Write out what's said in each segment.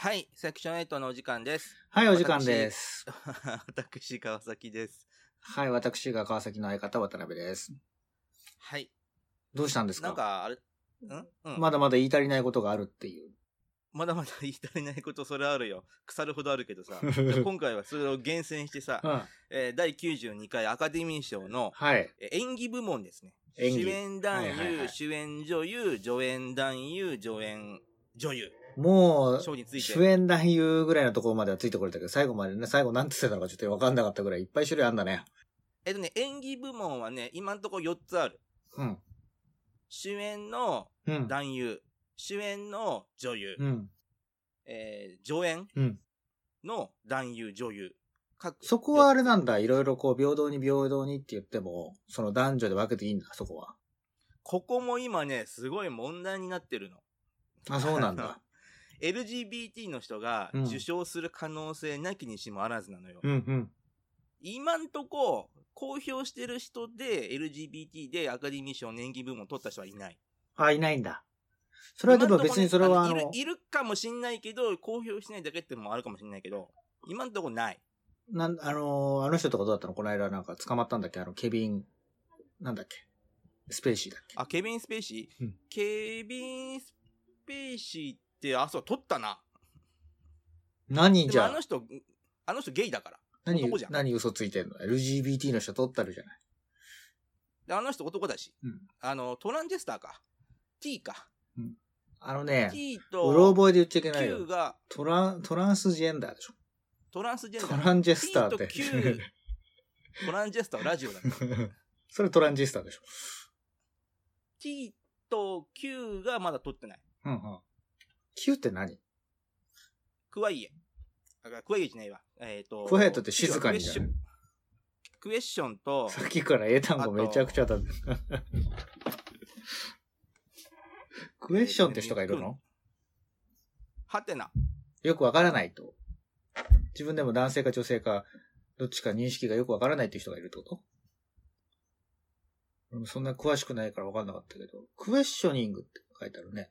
はい、セクション8のお時間です。はい、お時間です。私、川崎です。はい、私が川崎の相方、渡辺です。はい。どうしたんですか？なんか、あれ、ん？うん。まだまだ言い足りないことがあるっていう。まだまだ言い足りないこと、それあるよ。腐るほどあるけどさ。今回はそれを厳選してさ、うん。えー第92回アカデミー賞のはい。えー演技部門ですね。演技主演男優、はいはいはい主演女優、助演男優、助演女優もう。主演男優ぐらいのところまではついてこれたけど、最後までね、最後なんて言ってたのかちょっと分かんなかったぐらいいっぱい種類あんだね。えっとね、演技部門はね、今んところ4つある。うん。主演のうん。男優、主演の女優、うん。えー助演うん。の男優、女優。各そこはあれなんだ。いろいろこう、平等に平等にって言っても、その男女で分けていいんだ、そこは。ここも今ね、すごい問題になってるの。あ、そうなんだ。LGBT の人がうん受賞する可能性なきにしもあらずなのよ。うんうん。今んとこ、公表してる人で LGBT でアカデミー賞の演技部門を取った人はいない。あ、いないんだ。それはでも別にそれはあのいる、いるかもしんないけど、公表しないだけってのもあるかもしんないけど、今んとこない。なん、あのーあの人とかどうだったの？この間なんか捕まったんだっけ？あの、ケビン、なんだっけ？スペーシーだっけ？あ、ケビン・スペーシー、うんケビン・スペーシーって、あ、そう、取ったな。何じゃあ？でもあの、人、あの人ゲイだから。何男じゃん、何嘘ついてんの ?LGBT の人取ったるじゃない？であの人男だし。うんあの、トランジェスターか。T か。あのね、T うとろ覚えで言っちゃいけない Q よ。がトラン、トランスジェンダーでしょ？トランスジェンダー。トランジェスターって T と Q、トランジェスターはラジオだから。それトランジスタでしょ？T と Q がまだ取ってない。うんうん。Q って何？クワイエ。あ、クワイエじゃないわ。えっ、と。クワイエットって静かにじゃないクエスチョンと、さっきから英単語めちゃくちゃだ。クエスチョンって人がいるの？ハテナ。よくわからないと。自分でも男性か女性か、どっちか認識がよくわからないっていう人がいるってこと？俺もそんな詳しくないからわかんなかったけど、クエスチョニングって書いてあるね。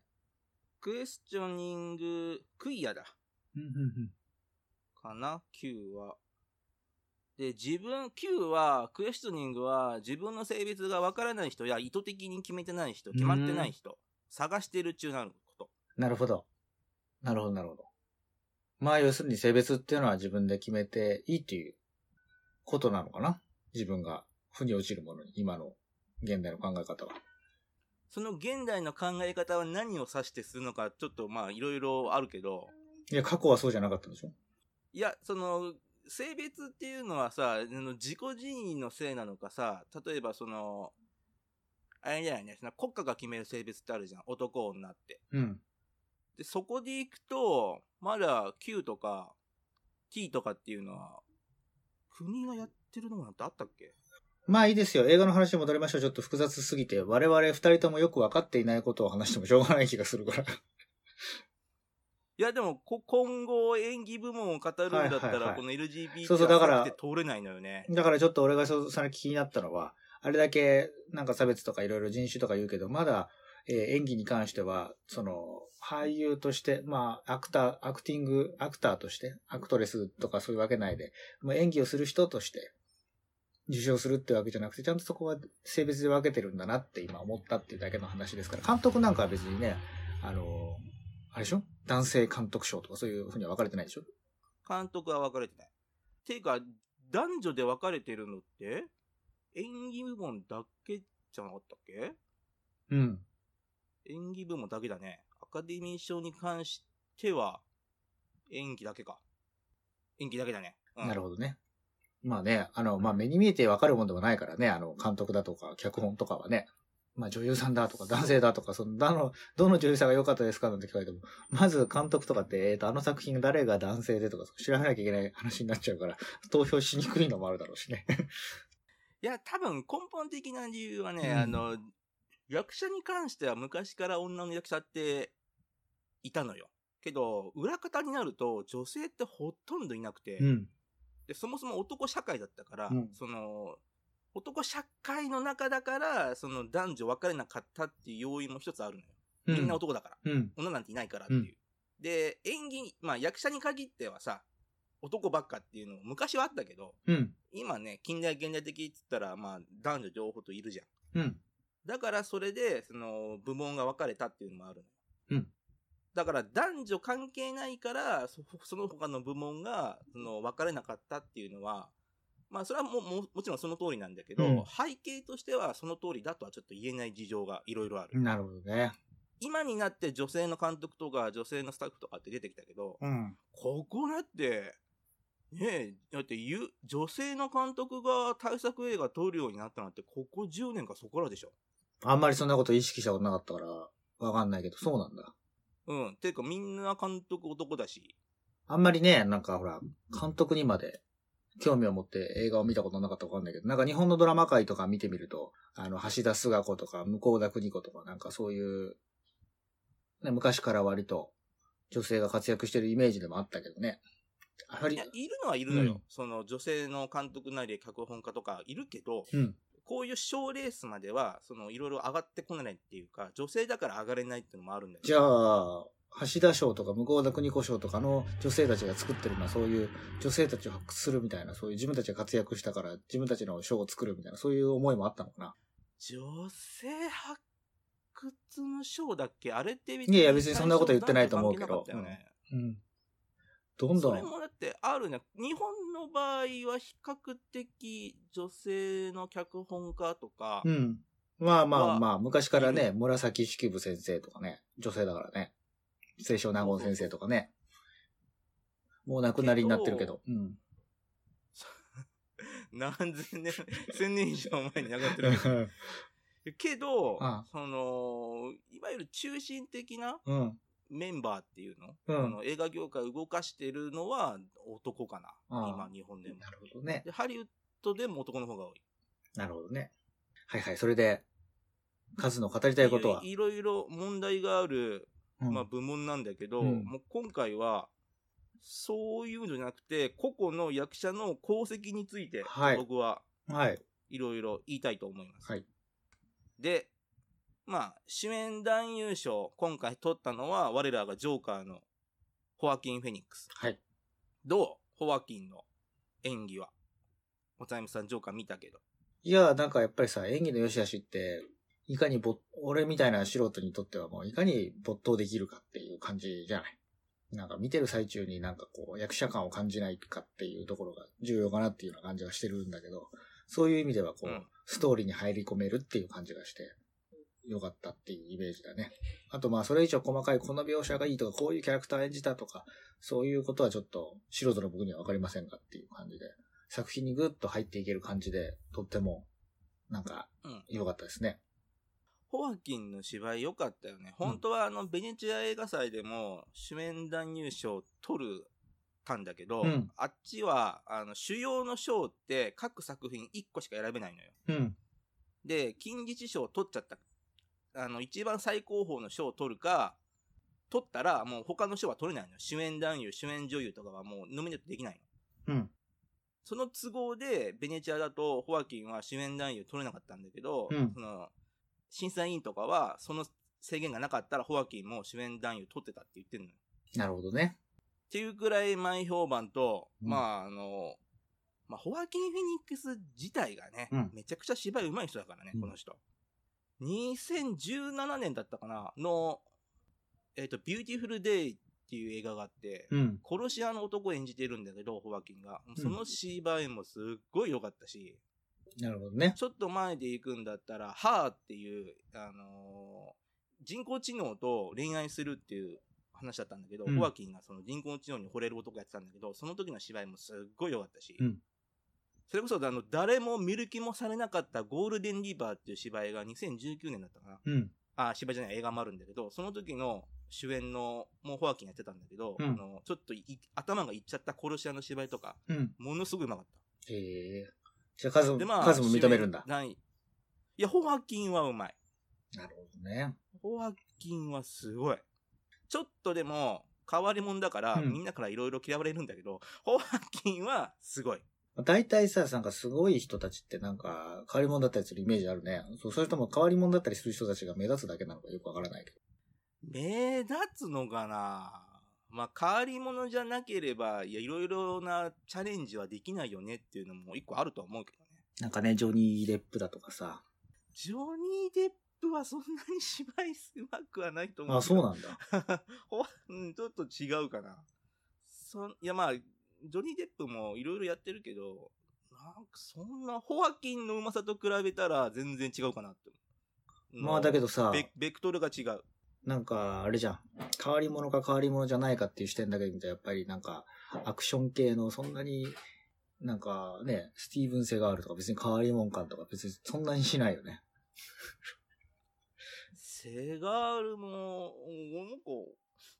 クエスチョニング、クイアだ。かな ?Q は。で、自分、Q は、クエスチョニングは、自分の性別がわからない人や意図的に決めてない人、決まってない人、探してる中なること。なるほど。なるほど、なるほど。まあ、要するに性別っていうのは自分で決めていいっていうことなのかな？自分が腑に落ちるものに、今の現代の考え方は。その現代の考え方は何を指してするのか、ちょっとまあ、いろいろあるけど、いや、過去はそうじゃなかったんでしょ？いや、その、性別っていうのはさ、あの自己人為のせいなのかさ、例えばその、あれだよね、その国家が決める性別ってあるじゃん。男、女って。うん。で、そこで行くと、まだ Q とか T とかっていうのは、国がやってるのなんてあったっけ？まあいいですよ。映画の話に戻りましょう。ちょっと複雑すぎて、我々二人ともよく分かっていないことを話してもしょうがない気がするから。いや、でも、こ今後演技部門を語るんだったら、この LGBT そうそうだからは通れないのよね。だからちょっと俺がそそれ気になったのは、あれだけなんか差別とかいろいろ人種とか言うけど、まだ、えー演技に関しては、その、俳優として、まあ、アクター、アクティング、アクターとして、アクトレスとかそういうわけないで、まあ、演技をする人として、受賞するってわけじゃなくて、ちゃんとそこは性別で分けてるんだなって今思ったっていうだけの話ですから、監督なんかは別にね、あの、あれでしょ？男性監督賞とかそういうふうには分かれてないでしょ？監督は分かれてない。ていうか、男女で分かれてるのって、演技部門だけじゃなかったっけ？うん。演技部門だけだね。アカデミー賞に関しては、演技だけか。演技だけだね。うん、なるほどね。まあね、あの、まあ目に見えてわかるもんでもないからね、あの、監督だとか、脚本とかはね。まあ女優さんだとか、男性だとか、その、どの、どの女優さんが良かったですかなんて聞かれても、まず監督とかって、えっ、と、あの作品誰が男性でとか、調べなきゃいけない話になっちゃうから、投票しにくいのもあるだろうしね。いや、多分根本的な理由はね、うんあの、役者に関しては昔から女の役者っていたのよ。けど、裏方になると女性ってほとんどいなくて、うん。でそもそも男社会だったから、うんその、男社会の中だから、その男女分かれなかったっていう要因も一つあるのよ。みんな男だから。うん。女なんていないからっていう。で、演技、まあ役者に限ってはさ、男ばっかっていうのも昔はあったけど、うん。今ね、近代現代的って言ったら、まあ男女両方といるじゃん。うん。だからそれで、その、部門が分かれたっていうのもあるの。うん。だから男女関係ないから、そその他の部門が、その、分かれなかったっていうのは、まあそれはもももちろんその通りなんだけど、うん背景としてはその通りだとはちょっと言えない事情がいろいろある。なるほどね。今になって女性の監督とか女性のスタッフとかって出てきたけど、うん。ここだって、ねえ、だって言う、女性の監督が大作映画撮るようになったなんて、ここ10年かそこらでしょ。あんまりそんなこと意識したことなかったから、わかんないけど、そうなんだ。うん。ていうかみんな監督男だし。あんまりね、なんかほら、監督にまで興味を持って映画を見たことなかったかわかんないけど、なんか日本のドラマ界とか見てみると、あの、橋田壽賀子とか、向田邦子とか、なんかそういう、ね、昔から割と女性が活躍してるイメージでもあったけどね。やはりいるのはいるのよ。うんその女性の監督なり脚本家とかいるけど、うん。こういう賞レースまでは、そのいろいろ上がってこないっていうか、女性だから上がれないっていうのもあるんだよ。じゃあ、橋田賞とか向田邦子賞とかの女性たちが作ってるのはそういう女性たちを発掘するみたいな、そういう自分たちが活躍したから自分たちの賞を作るみたいな、そういう思いもあったのかな？女性発掘の賞だっけ？あれって別いやいや別にそんなこと言ってないと思うけど最初男女関係なかったよねうん。どんどそれん。もだってあるね。日本の場合は比較的女性の脚本家とか、うん。まあまあはまあ、昔からいね、紫式部先生とかね、女性だからね。清少納言先生とかね。もう亡くなりになってるけど。うん。何千年、千年以上前に亡くなってるけど、ああその、いわゆる中心的なうん。メンバーっていうの,、うんあの映画業界を動かしてるのは男かな？今、日本でも。なるほどね。で、ハリウッドでも男の方が多い。なるほどね。はいはい。それで、数の語りたいことは？いろいろ問題がある、うんまあ、部門なんだけど、うんもう今回は、そういうのじゃなくて、個々の役者の功績について、はい僕ははい。いろいろ言いたいと思います。はい。で、まあ、主演男優賞、今回取ったのは、我らがジョーカーのホアキン・フェニックス。はい。どう？ホアキンの演技は。おたみさん、ジョーカー見たけど。いや、なんかやっぱりさ、演技の良し悪しって、いかにぼ、俺みたいな素人にとってはもういかに没頭できるかっていう感じじゃない？なんか見てる最中になんかこう役者感を感じないかっていうところが重要かなっていうような感じがしてるんだけど、そういう意味ではこう、うんストーリーに入り込めるっていう感じがして、よかったっていうイメージだね。あとまあそれ以上細かいこの描写がいいとか、こういうキャラクター演じたとか、そういうことはちょっと素人の僕にはわかりませんがっていう感じで、作品にグッと入っていける感じで、とっても、なんか、うん。良かったですね。ホアキンの芝居良かったよね。本当はあの、ベネチア映画祭でも主演男優賞を取るたんだけど、うんあっちは、あの、主要の賞って各作品1個しか選べないのよ。うん。で、金日賞を取っちゃった。あの、一番最高峰の賞を取るか、取ったらもう他の賞は取れないのよ。主演男優、主演女優とかはもうノミネートできないの。うん。その都合で、ベネチアだと、ホアキンは主演男優取れなかったんだけど、うんその、審査委員とかは、その制限がなかったら、ホアキンも主演男優取ってたって言ってるのよ。なるほどね。っていうくらい前評判と、うんまあ、あの、まあ、ホアキン・フェニックス自体がね、うんめちゃくちゃ芝居上手い人だからね、うんこの人。2017年だったかな？の、えっ、と、ビューティフル・デイっていう映画があって、うん。殺し屋の男を演じてるんだけど、ホアキンが。その芝居もすっごい良かったし、なるほどね。ちょっと前で行くんだったら、ハーっていう、あのー人工知能と恋愛するっていう話だったんだけど、うんホアキンがその人工知能に惚れる男やってたんだけど、その時の芝居もすっごい良かったし、うんそれこそあの、誰も見る気もされなかったゴールデンリバーっていう芝居が2019年だったかな。うん。あ、芝居じゃない映画もあるんだけど、その時の主演の、もうホアキンやってたんだけど、うんあのちょっとい頭がいっちゃった殺し屋の芝居とか、うん。ものすごいうまかった。ええじゃあ数も、で、まあ、数も認めるんだない。いや、ホアキンはうまい。なるほどね。ホアキンはすごい。ちょっとでも、変わり者だから、うんみんなからいろいろ嫌われるんだけど、ホアキンはすごい。大体さ、なんかすごい人たちってなんか変わり者だったりするイメージあるね。そうそれとも変わり者だったりする人たちが目立つだけなのかよくわからないけど。目立つのかな？まあ、変わり者じゃなければ、いや、いろいろなチャレンジはできないよねっていうのも一個あるとは思うけどね。なんかね、ジョニー・デップだとかさ。ジョニー・デップはそんなに芝居うまくはないと思うあ。そうなんだ。ほわうん、ちょっと違うかな。そんいや、まあ、ジョニー・デップもいろいろやってるけど、なんかそんな、ホアキンのうまさと比べたら全然違うかなって。まあだけどさ、ベベクトルが違う。なんか、あれじゃん。変わり者か変わり者じゃないかっていう視点だけで見たら、やっぱりなんか、アクション系のそんなに、なんかね、スティーブン・セガールとか別に変わり者感とか別にそんなにしないよね。セガールも、うんなんか、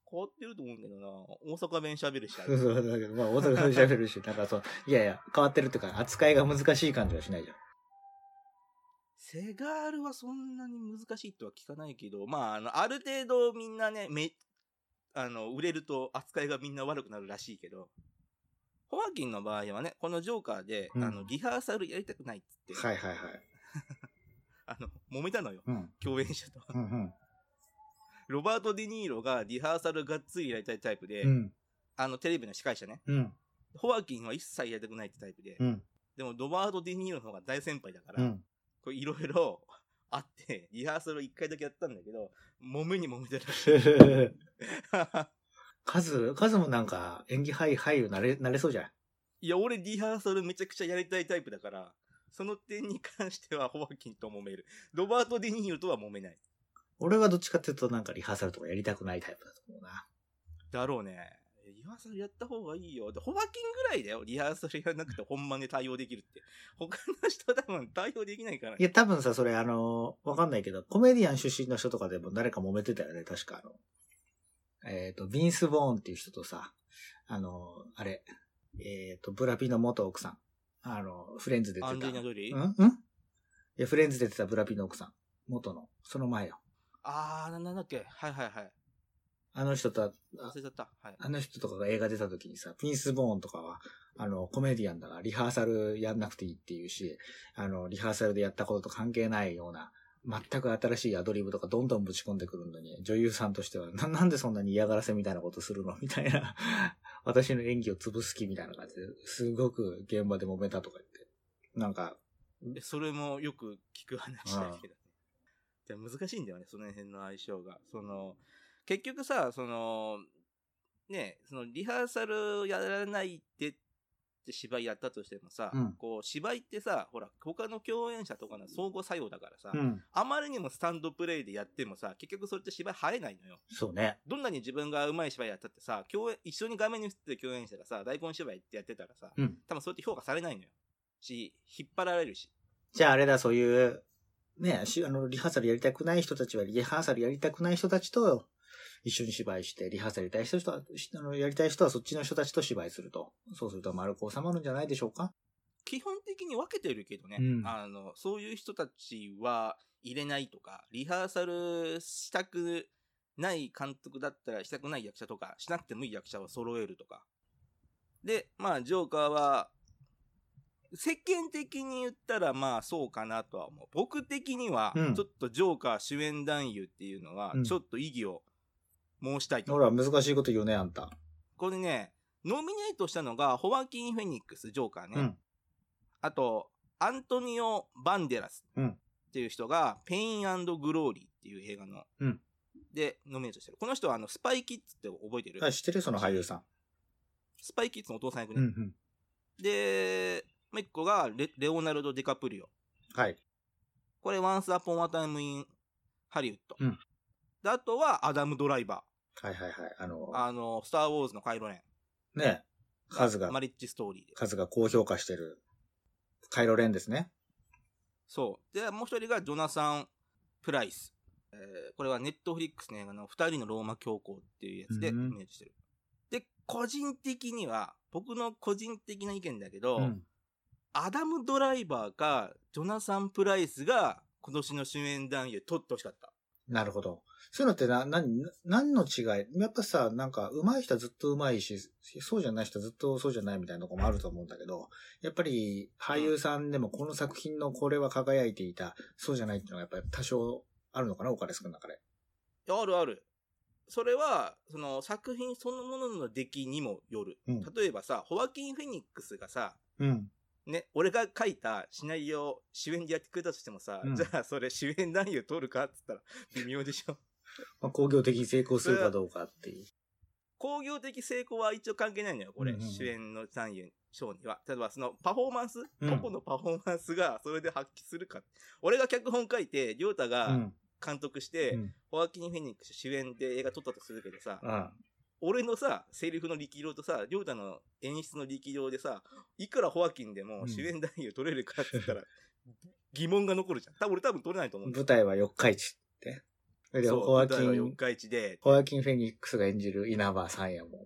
変わってると思うけどな。大阪弁喋るし、あれ そうだけど、まあ大阪で喋るし、なんかそう、いやいや、変わってるっていうか、扱いが難しい感じはしないじゃん。セガールはそんなに難しいとは聞かないけど、まあ、あの、ある程度みんなね、め、あの、売れると扱いがみんな悪くなるらしいけど、ホアキンの場合はね、このジョーカーで、うんあの、リハーサルやりたくないっつって、はいはいはい。あの、揉めたのよ、うん。共演者と。うんうん。ロバート・デ・ニーロがリハーサルがっつりやりたいタイプで、うん。あの、テレビの司会者ね。うん。ホアキンは一切やりたくないってタイプで、うん。でもロバート・デ・ニーロの方が大先輩だから、うん。これいろいろあって、リハーサル一回だけやったんだけど、揉めに揉めてしい。カズ、カズもなんか演技俳俳優なれ、なれそうじゃん。いや、俺リハーサルめちゃくちゃやりたいタイプだから、その点に関してはホアキンと揉める。ロバート・デ・ニーロとは揉めない。俺はどっちかっていうとなんかリハーサルとかやりたくないタイプだと思うな。だろうね。リハーサルやった方がいいよ。で、ホアキンぐらいだよ。リハーサルやらなくて本番で対応できるって。他の人多分対応できないからいや、多分さ、それあの、わかんないけど、コメディアン出身の人とかでも誰か揉めてたよね、確かあの。えっ、と、ビンス・ボーンっていう人とさ、あの、あれ、えっ、と、ブラピの元奥さん。あの、フレンズで出てた。アンジェナ・ジョリー、うん？うん？いや、フレンズで出てたブラピの奥さん。元の。その前よ。あー、ななんだっけ？はいはいはい。あの人と、忘あれちゃった。はい。あの人とかが映画出た時にさ、ピンス・ボーンとかは、あの、コメディアンだからリハーサルやんなくていいっていうし、あの、リハーサルでやったことと関係ないような、全く新しいアドリブとかどんどんぶち込んでくるのに、女優さんとしては、な、なんでそんなに嫌がらせみたいなことするの？みたいな。私の演技を潰す気みたいな感じで、すごく現場で揉めたとか言って。なんか、えそれもよく聞く話だけどね。で難しいんだよね、その辺の相性が。その、結局さ、その、ね、そのリハーサルやらないってって芝居やったとしてもさ、うんこう芝居ってさ、ほら、他の共演者とかの相互作用だからさ、うん。あまりにもスタンドプレイでやってもさ、結局それって芝居映えないのよ。そうね。どんなに自分が上手い芝居やったってさ、共演、一緒に画面に映ってる共演者がさ、大根芝居ってやってたらさ、うん。多分それって評価されないのよ。し、引っ張られるし。じゃああれだ、そういう、ね、しあの、リハーサルやりたくない人たちは、リハーサルやりたくない人たちと一緒に芝居して、リハーサルやりたい人は、あのやりたい人はそっちの人たちと芝居すると。そうすると丸く収まるんじゃないでしょうか？基本的に分けてるけどね、うんあの、そういう人たちは入れないとか、リハーサルしたくない監督だったらしたくない役者とか、しなくてもいい役者を揃えるとか。で、まあ、ジョーカーは、世間的に言ったらまあそうかなとは思う。僕的にはうん、ちょっとジョーカー主演男優っていうのはうん、ちょっと意義を申したいとほら、難しいこと言うね、あんた。これね、ノミネートしたのが、ホアキン・フェニックス、ジョーカーね。うん。あと、アントニオ・バンデラスうんっていう人が、ペイングローリーっていう映画の、うんで、ノミネートしてる。この人は、あの、スパイキッズって覚えてる？あ知ってるその俳優さん。スパイキッズのお父さん役ね。うんうん。で、もう一個がレ、レオナルド・ディカプリオ。はい。これ、ワンス・アポン・ア・タイム・イン・ハリウッド。うんで、あとは、アダム・ドライバはいはいはい。あのー。、あの、スター・ウォーズのカイロレン。ね、数がマ、リッジ・ストーリーで。数が高評価してる、カイロレンですね。そう。で、もう一人がジョナサン・プライス。えーこれはネットフリックスの映画の二人のローマ教皇っていうやつでうんイメージしてる。で、個人的には、僕の個人的な意見だけど、うん。アダム・ドライバーか、ジョナサン・プライスが今年の主演男優取ってほしかった。なるほど。そういうのってな、な、何の違い？やっぱさ、なんか、上手い人はずっと上手いし、そうじゃない人はずっとそうじゃないみたいなとこもあると思うんだけど、やっぱり俳優さんでもこの作品のこれは輝いていた、そうじゃないっていうのがやっぱり多少あるのかな、岡田君の中で。あるある。それは、その作品そのものの出来にもよる。うん例えばさ、ホワキン・フェニックスがさ、うん。ね、俺が書いたシナリオを主演でやってくれたとしてもさ、うんじゃあそれ主演男優取るかって言ったら微妙でしょ。まあ、工業的に成功するかどうかっていう。工業的成功は一応関係ないのよ、これ。うんうんうん主演の男優賞には。例えばそのパフォーマンス、うん個々のパフォーマンスがそれで発揮するか。俺が脚本書いて、りょうたうがん。監督して、うん。ホワキン・フェニックス主演で映画撮ったとするけどさ、あ俺のさ、セリフの力量とさ、りょうたの演出の力量でさ、いくらホワキンでもうん主演男優取れるかって言ったら、疑問が残るじゃん。多分俺多分取れないと思う舞台は四日市って。で、ホワキ舞台は四ン、日市で、ホワキン・フェニックスが演じる稲葉三右衛門で、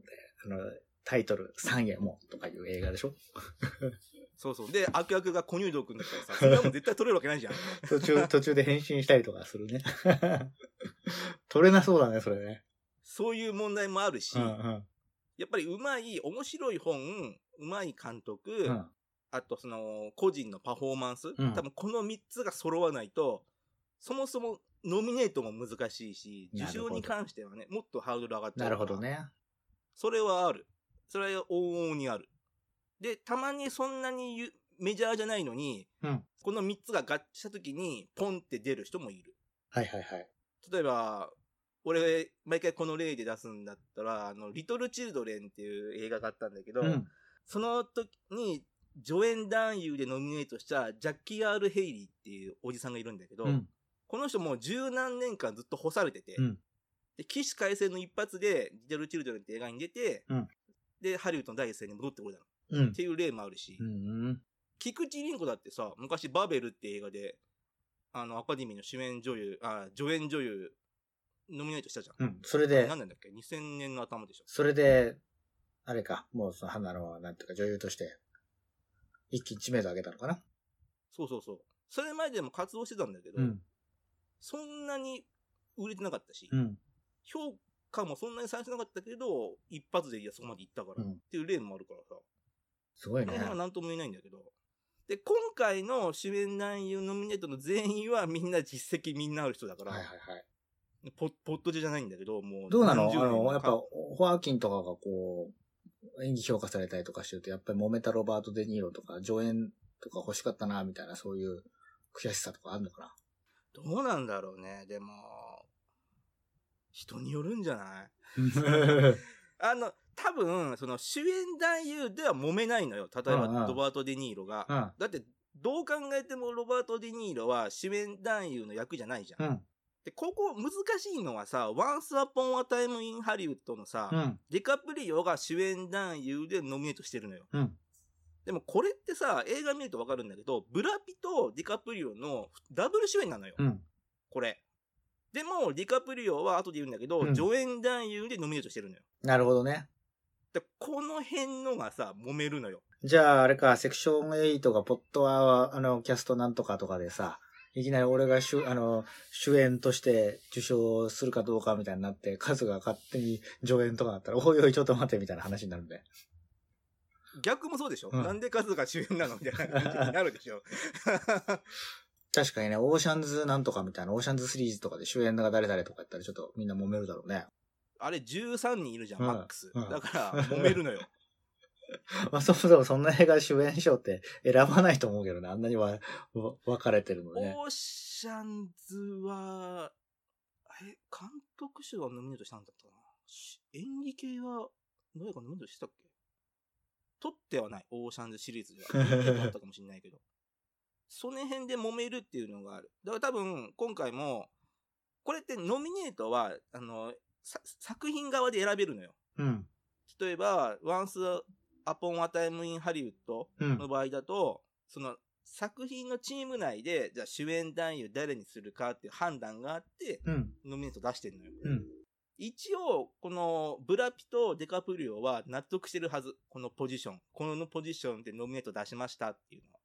あの、タイトル、三右衛門とかいう映画でしょ？そうそう。で、悪役が小乳道くんだからさ、それはもう絶対取れるわけないじゃん。途中、途中で変身したりとかするね。取れなそうだね、それね。そういう問題もあるし、うんうん。やっぱりうまい、面白い本、うまい監督、うん。あとその、個人のパフォーマンス、うん多分この3つが揃わないと、そもそもノミネートも難しいし、受賞に関してはね、もっとハードル上がっちゃうなるほどね。それはある。それは往々にある。で、たまにそんなにゆメジャーじゃないのに、うんこの3つが合致した時に、ポンって出る人もいる。はいはいはい。例えば、俺、毎回この例で出すんだったら、あの、リトル・チルドレンっていう映画があったんだけど、うん。その時に、助演男優でノミネートしたジャッキー・アール・ヘイリーっていうおじさんがいるんだけど、うん。この人もう十何年間ずっと干されてて、うんで、起死回生の一発で、リトル・チルドレンって映画に出て、うんで、ハリウッドの第一線に戻ってこれたの。うんっ。ていう例もあるし、うん。菊池凛子だってさ、昔バベルって映画で、あの、アカデミーの主演女優、あ、助演女優、ノミネートしたじゃん。うん。それで何、なんだっけ ?2000 年の頭でしょ。それで、あれか、もうその花の、なんていうか女優として、一気に知名度上げたのかな？そうそうそう。それまででも活動してたんだけど、うん。そんなに売れてなかったし、うん。評価もそんなに最初なかったけど、一発でいやそこまで行ったから、うんっていう例もあるからさ、すごいねこの。辺は何とも言えないんだけど。で、今回の主演男優ノミネートの全員はみんな実績みんなある人だから、はいはいはい。ポポットじゃないんだけど、もう。どうなの？あの、やっぱ、ホワーキンとかがこう、演技評価されたりとかしてると、やっぱり揉めたロバート・デ・ニーロとか、助演とか欲しかったな、みたいな、そういう悔しさとかあるのかどうなんだろうね。でも、人によるんじゃない？な あの、多分、その主演男優では揉めないのよ。例えば、うんうんロバート・デ・ニーロが。うん。だって、どう考えてもロバート・デ・ニーロは主演男優の役じゃないじゃん。うん。で、ここ難しいのはさ、Once Upon a Time in Hollywood のさ、うん。ディカプリオが主演男優でノミネートしてるのよ。うん。でもこれってさ、映画見るとわかるんだけど、ブラピとディカプリオのダブル主演なのよ。うん。これ。でも、ディカプリオは後で言うんだけど、うん助演男優でノミネートしてるのよ。なるほどね。で、この辺のがさ、揉めるのよ。じゃあ、あれか、セクション8がポットは、あの、キャストなんとかとかでさ、いきなり俺が主、あの、主演として受賞するかどうかみたいになって、数が勝手に助演とかだったら、おいおいちょっと待ってみたいな話になるんで。逆もそうでしょ、うんなんでカズが主演なのみたいな感じになるでしょ？確かにね、オーシャンズなんとかみたいな、オーシャンズシリーズとかで主演が誰々とかやったらちょっとみんな揉めるだろうね。あれ13人いるじゃん、うんマックス。うんだから、揉めるのよ。まあ、そもそもそんな映画主演賞って選ばないと思うけどね、あんなにわ、わ分かれてるのね。オーシャンズは、え、監督賞はノミネートしたんだったかな？し演技系は、誰かノミネートしたっけ？取ってはない、オーシャンズシリーズでは。あったかもしれないけど。その辺で揉めるっていうのがある。だから多分、今回も、これってノミネートは、あの、さ作品側で選べるのよ。うん。例えば、Once Upon a Time in Hollywood うんの。場合だと、その作品のチーム内で、じゃあ主演男優誰にするかっていう判断があって、うん。ノミネート出してるのよ。うん。一応、このブラピとデカプリオは納得してるはず。このポジション。このポジションでノミネート出しましたっていうのは。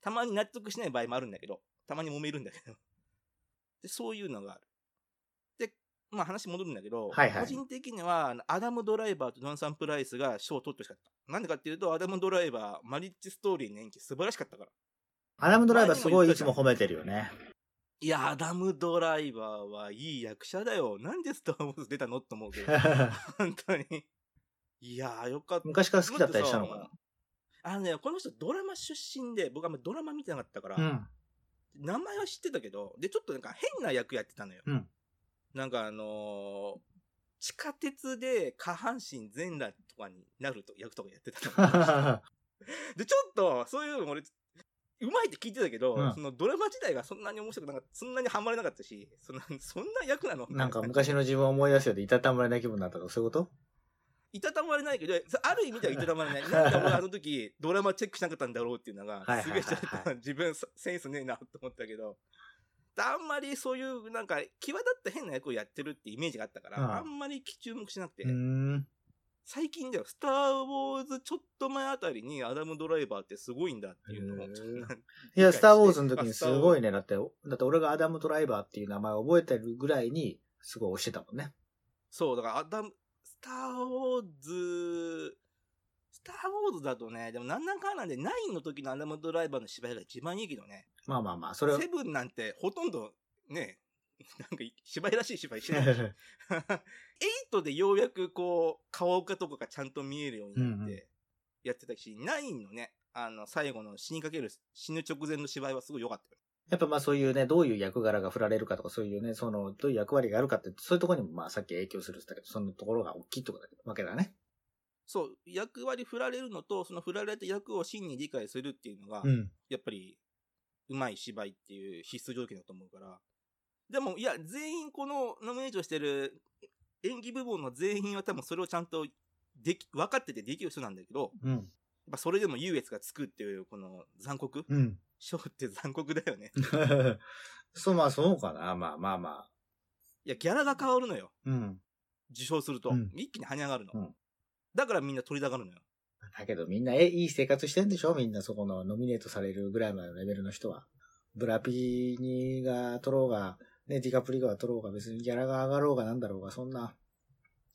たまに納得しない場合もあるんだけど、たまに揉めるんだけど。で、そういうのがある。で、まあ話戻るんだけど、はいはい個人的には、アダム・ドライバーとドンサン・プライスが賞を取ってほしかった。なんでかっていうと、アダム・ドライバー、マリッジストーリーの演技素晴らしかったから。アダムドライバーすごいいつも褒めてるよね。いや、アダム・ドライバーはいい役者だよ。なんでスター・ウォーズ出たのって思うけど。本当に。いやー、よかった。昔から好きだったりしたのかな？あのね、この人ドラマ出身で、僕はあんまドラマ見てなかったから、うん。名前は知ってたけど、で、ちょっとなんか変な役やってたのよ。うんなんかあのー地下鉄で下半身全裸とかになると役とかやってたの。で、ちょっと、そういうの俺、うまいって聞いてたけど、うん。そのドラマ自体がそんなに面白くなかった、そんなにハマれなかったし、そんな、そんな役なの？なんか昔の自分を思い出すようでいたたまれない気分になったとか、そういうこと？いたたまれないけど、ある意味ではいたたまれない。なんで俺あの時ドラマチェックしなかったんだろうっていうのがすげえちょっと自分センスねえなと思ったけど、あんまりそういうなんか際立った変な役をやってるってイメージがあったから、うんあんまり注目しなくて。最近だよ、スター・ウォーズちょっと前あたりにアダム・ドライバーってすごいんだっていうのをいや、スター・ウォーズの時にすごいね。ね。だって、だって俺がアダム・ドライバーっていう名前を覚えてるぐらいに、すごい推してたもんね。そう、だからアダム、スター・ウォーズ、スター・ウォーズだとね、でもなんなんかんなんで、ナインの時のアダム・ドライバーの芝居が一番いいけどね。まあまあまあ、それは。セブンなんてほとんどね、なんか芝居らしい芝居してないし。エイトでようやくこう、顔かとかがちゃんと見えるようになっうんうんて、やってたし、ナインのね、あの、最後の死にかける、死ぬ直前の芝居はすごい良かったよ。やっぱまあそういうね、どういう役柄が振られるかとか、そういうね、その、どういう役割があるかって、そういうところにもまあさっき影響するって言ったけど、そのところが大きいってことだけどわけだね。そう、役割振られるのと、その振られた役を真に理解するっていうのが、ん。やっぱり、うまい芝居っていう必須条件だと思うから。でも、いや、全員このノミネートしてる演技部門の全員は多分それをちゃんとでき、分かっててできる人なんだけど、うん。やっぱそれでも優越がつくっていう、この残酷？うん。賞って残酷だよね。そう、まあそうかな。まあまあまあ。いや、ギャラが変わるのよ。うん。受賞すると。うん一気に跳ね上がるの。うんだからみんな取りたがるのよ。だけどみんな、え、いい生活してんでしょみんなそこのノミネートされるぐらいまでのレベルの人は。ブラピニが取ろうが、ね、ディカプリガが取ろうが、別にギャラが上がろうがなんだろうが、そんな、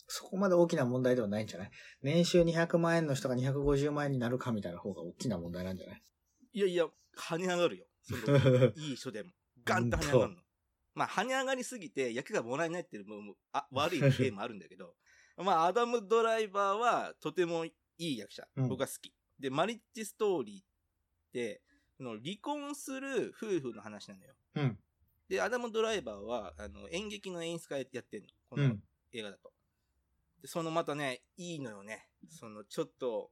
そこまで大きな問題ではないんじゃない？年収200万円の人が250万円になるかみたいな方が大きな問題なんじゃない？いやいや、跳ね上がるよ。いい人でも。ガンと跳ね上がるの。まあ、跳ね上がりすぎて役がもらえないっていうのもあ悪い例もあるんだけど、まあ、アダム・ドライバーはとてもいい役者。うん僕は好き。で、マリッジストーリーって、その離婚する夫婦の話なのよ。うん。で、アダム・ドライバーは、あの、演劇の演出家やってんの。このうん。映画だと。で、そのまたね、いいのよね。その、ちょっと、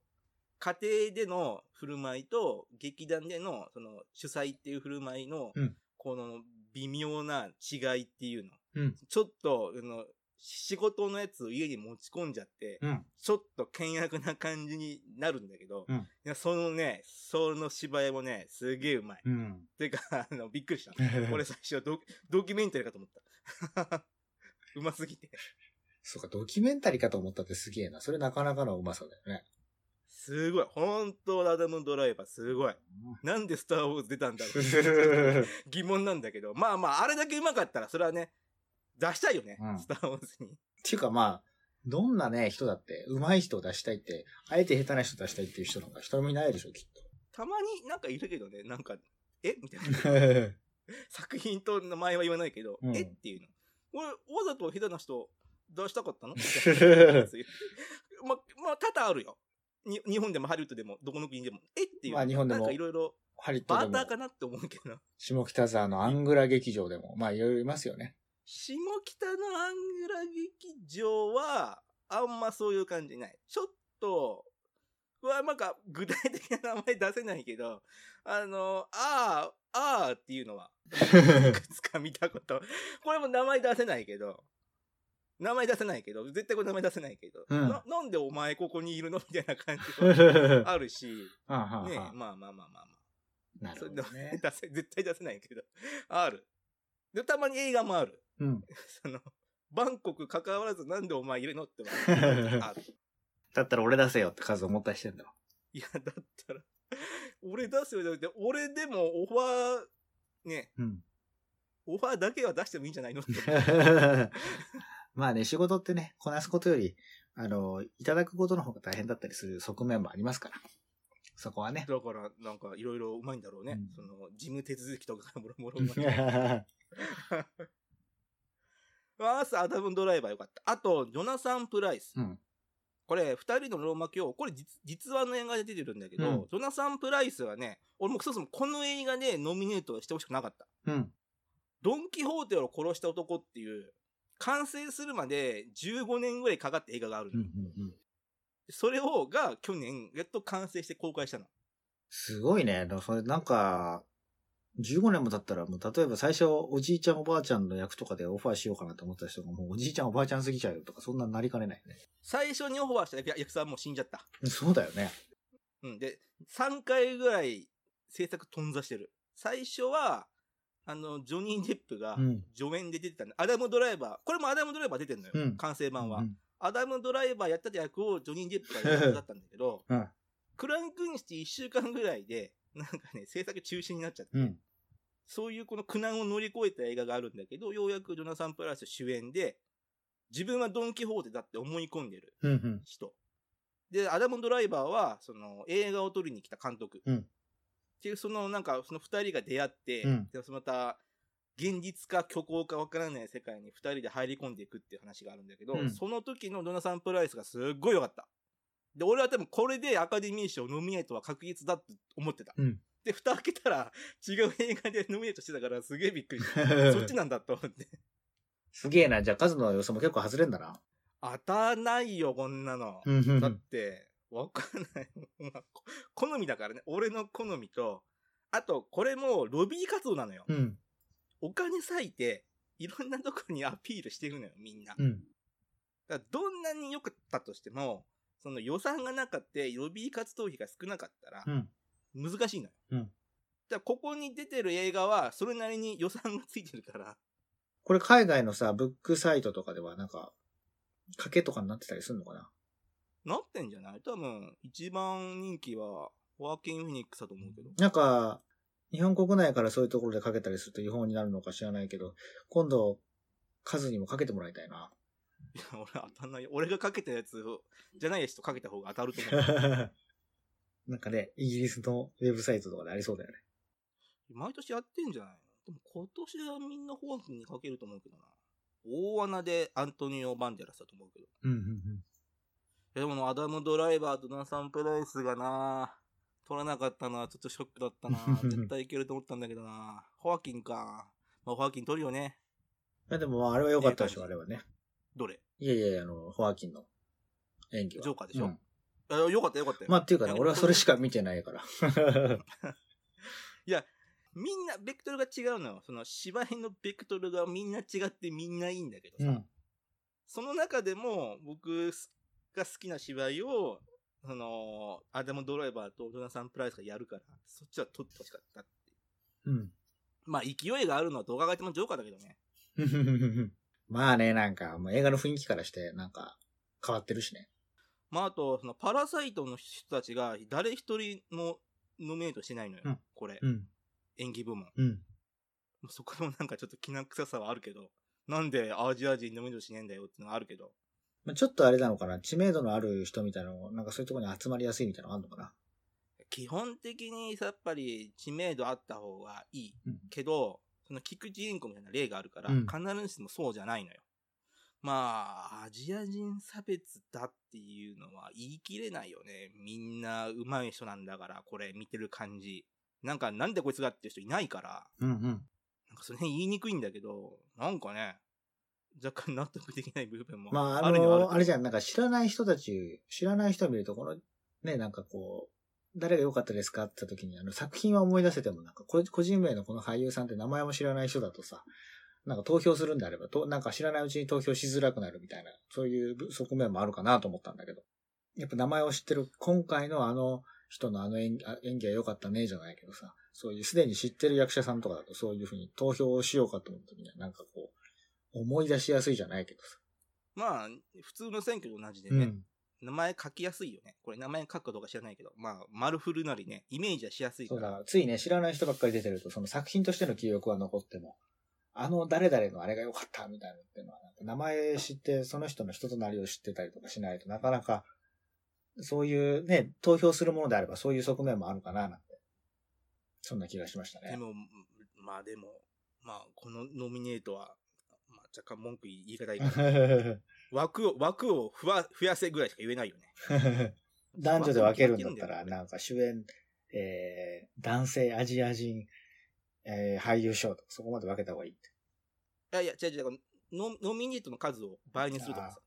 家庭での振る舞いと、劇団での、その、主催っていう振る舞いの、うんこの、微妙な違いっていうの。うん。ちょっと、あの、仕事のやつを家に持ち込んじゃって、うん。ちょっと険悪な感じになるんだけど、うんいやそのね、その芝居もね、すげえうまい。うん。てか、あの、びっくりした。俺最初ド、ドキュメンタリーかと思った。うますぎて。そうか、ドキュメンタリーかと思ったってすげえな。それなかなかのうまさだよね。すごい。本当アダムドライバーすごい。なんでスターウォーズ出たんだろう疑問なんだけど。まあまあ、あれだけうまかったら、それはね、出したいよね。うんスターウォーズに。っていうかまあ、どんなね、人だって、上手い人を出したいって、あえて下手な人出したいっていう人なんか一人もいないでしょ、きったまになんかいるけどね、なんか、え？みたいな。と。作品と名前は言わないけど、うんえ？っていうの。俺、わざと下手な人出したかったの？みたいなま、まあ、多々あるよ。に日本でもハリウッドでも、どこの国でも。え？っていう。まあ日本でもなんかいろいろ、ハリッドでもバーター、かなって思うけど。下北沢のアングラ劇場でも、まあいろいろいますよね。下北のアングラ劇場は、あんまそういう感じない。ちょっと、うわ、なんか、具体的な名前出せないけど、あの、あー、あーっていうのは、いくつか見たこと。これも名前出せないけど、名前出せないけど、絶対これ名前出せないけど、うんななんでお前ここにいるの？みたいな感じはあ あるし、ねはあまあまあまあまあまあ。なるほどね。出せ、絶対出せないけど、ある。で、たまに映画もある。うん。その、バンコク関わらずなんでお前いるのってはある。だったら俺出せよって数思ったりしてんだわ。いや、だったら、俺出すよ。だって、俺でもオファー、ね、うん。オファーだけは出してもいいんじゃないの？って。まあね、仕事ってね、こなすことより、あの、いただくことの方が大変だったりする側面もありますから。そこはね。だから、なんか、いろいろうまいんだろうね。うんその、事務手続きとか、もろもろうまい。まずアダム・ドライバーよかった。あと、ジョナサン・プライス。うん。これ、二人のローマ教、これ実実話の映画で出てるんだけど、うんジョナサン・プライスはね、俺もそもそもこの映画でノミネートしてほしくなかった。うん。ドン・キホーテを殺した男っていう、完成するまで15年ぐらいかかった映画があるの、うん。うん。それを、が去年、やっと完成して公開したの。すごいね。それなんか、15年も経ったら、もう例えば最初、おじいちゃんおばあちゃんの役とかでオファーしようかなと思った人が、もうおじいちゃんおばあちゃんすぎちゃうよとか、そんなんなりかねないよね。最初にオファーした役者はもう死んじゃった。そうだよね。うん。で、3回ぐらい制作頓挫してる。最初は、あの、ジョニー・デップがうん助演で出てたんだ。アダム・ドライバー。これもアダム・ドライバー出てんのよ。うん完成版は、うんアダム・ドライバーやった役をジョニー・デップがやったんだけど、うん。クランクインして1週間ぐらいで、なんかね、制作中止になっちゃって、うん。そういうこの苦難を乗り越えた映画があるんだけど、ようやくジョナサン・プライス主演で、自分はドン・キホーテだって思い込んでるうん。うん。人。で、アダム・ドライバーは、その、映画を撮りに来た監督。うんっていう、その、なんか、その二人が出会って、うんでまた、現実か虚構かわからない世界に二人で入り込んでいくっていう話があるんだけど、うんその時のドナサン・プライスがすっごい良かった。で、俺は多分これでアカデミー賞ノミネートは確実だって思ってた。うん。で、蓋開けたら違う映画でノミネートしてたからすげえびっくりした。そっちなんだと思って。すげえな。じゃあ数の予想も結構外れんだな。当たらないよ、こんなの。だって、わかんない。まあこ好みだからね。俺の好みと、あと、これもロビー活動なのよ。うん。お金割いて、いろんなとこにアピールしてるのよ、みんな。うん。だどんなに良かったとしても、その予算がなかったロビー活動費が少なかったらう、ん。難しいのよ。うんだからここに出てる映画は、それなりに予算がついてるから、これ海外のさ、ブックサイトとかではなんか、賭けとかになってたりするのかな？なってんじゃない？多分、一番人気は、ワーキングフェニックスだと思うけど。なんか、日本国内からそういうところでかけたりすると違法になるのか知らないけど、今度、数にもかけてもらいたいな。いや、俺当たんないよ。俺がかけたやつを、じゃない人かけた方が当たると思う。なんかね、イギリスのウェブサイトとかでありそうだよね。毎年やってんじゃないの？でも今年はみんなホワキンにかけると思うけどな。大穴でアントニオ・バンデラスだと思うけど。いうんうんやでもアダム・ドライバーとナサン・プライスがな取らなかったのはちょっとショックだったな 絶対いけると思ったんだけどなホワキンか。まあ、ホワキン取るよね。うん。でもまああれは良かったでしょ、あれはね。どれ？いやいやいや、あの、ホアキンの演技は。ジョーカーでしょ？うんあよかったよかったよ。まあっていうかね、いや俺はそれしか見てないから。みんな、ベクトルが違うのよ。その芝居のベクトルがみんな違ってみんないいんだけどさ。うん。その中でも僕が好きな芝居を、その、アダム・ドライバーとジョナサン・プライスがやるから、そっちは撮ってほしかったっていう。うん。まあ、勢いがあるのは動画がやってもジョーカーだけどね。まあね、なんか、もう映画の雰囲気からして、なんか、変わってるしね。まあ、あと、その、パラサイトの人たちが誰一人もノミネートしてないのよ。うんこれ、うん。演技部門。うん。そこもなんかちょっと気な臭さはあるけど、なんでアジア人ノミネートしねえんだよっていうのはあるけど。まあちょっとあれなのかな、知名度のある人みたいなの、なんかそういうところに集まりやすいみたいなのあるのかな。基本的にやっぱり知名度あった方がいい。うんけど、その菊池凛子みたいな例があるから、うん必ずしもそうじゃないのよ。まあ、アジア人差別だっていうのは言い切れないよね。みんな上手い人なんだから、これ見てる感じ。なんか、なんでこいつがっていう人いないから、うんうん。なんかその辺言いにくいんだけど、なんかね、若干納得できない部分もまあ、ああるにはあるの、あれじゃん、なんか知らない人たち、知らない人を見ると、この、ね、なんかこう、誰が良かったですか？って言った時に、あの、作品は思い出せても、なんか、こ個人名のこの俳優さんって名前も知らない人だとさ、なんか投票するんであれば、となんか知らないうちに投票しづらくなるみたいな、そういう側面もあるかなと思ったんだけど。やっぱ名前を知ってる、今回のあの人のあの演技は良かったね、じゃないけどさ、そういうすでに知ってる役者さんとかだとそういうふうに投票をしようかと思った時には、なんかこう、思い出しやすいじゃないけどさ。まあ、普通の選挙と同じでね、うん。名前書きやすいよね。これ名前書くかどうか知らないけど、まあ、丸振るなりね、イメージはしやすいから。そうだ、ついね、知らない人ばっかり出てると、その作品としての記憶は残っても、あの誰々のあれが良かったみたいなのっていうのは、なんか名前知って、その人の人となりを知ってたりとかしないとなかなか、そういうね、投票するものであればそういう側面もあるかな、なんて。そんな気がしましたね。でも、まあでも、まあ、このノミネートは、まあ、若干文句言い方いいけど 枠を、枠をふわ増やせぐらいしか言えないよね。男女で分けるんだったら、なんか主演、えー、男性アジア人、えー、俳優賞とかそこまで分けた方がいいって。いやいや、違う違う、ノノミネートの数を倍にするとかさ。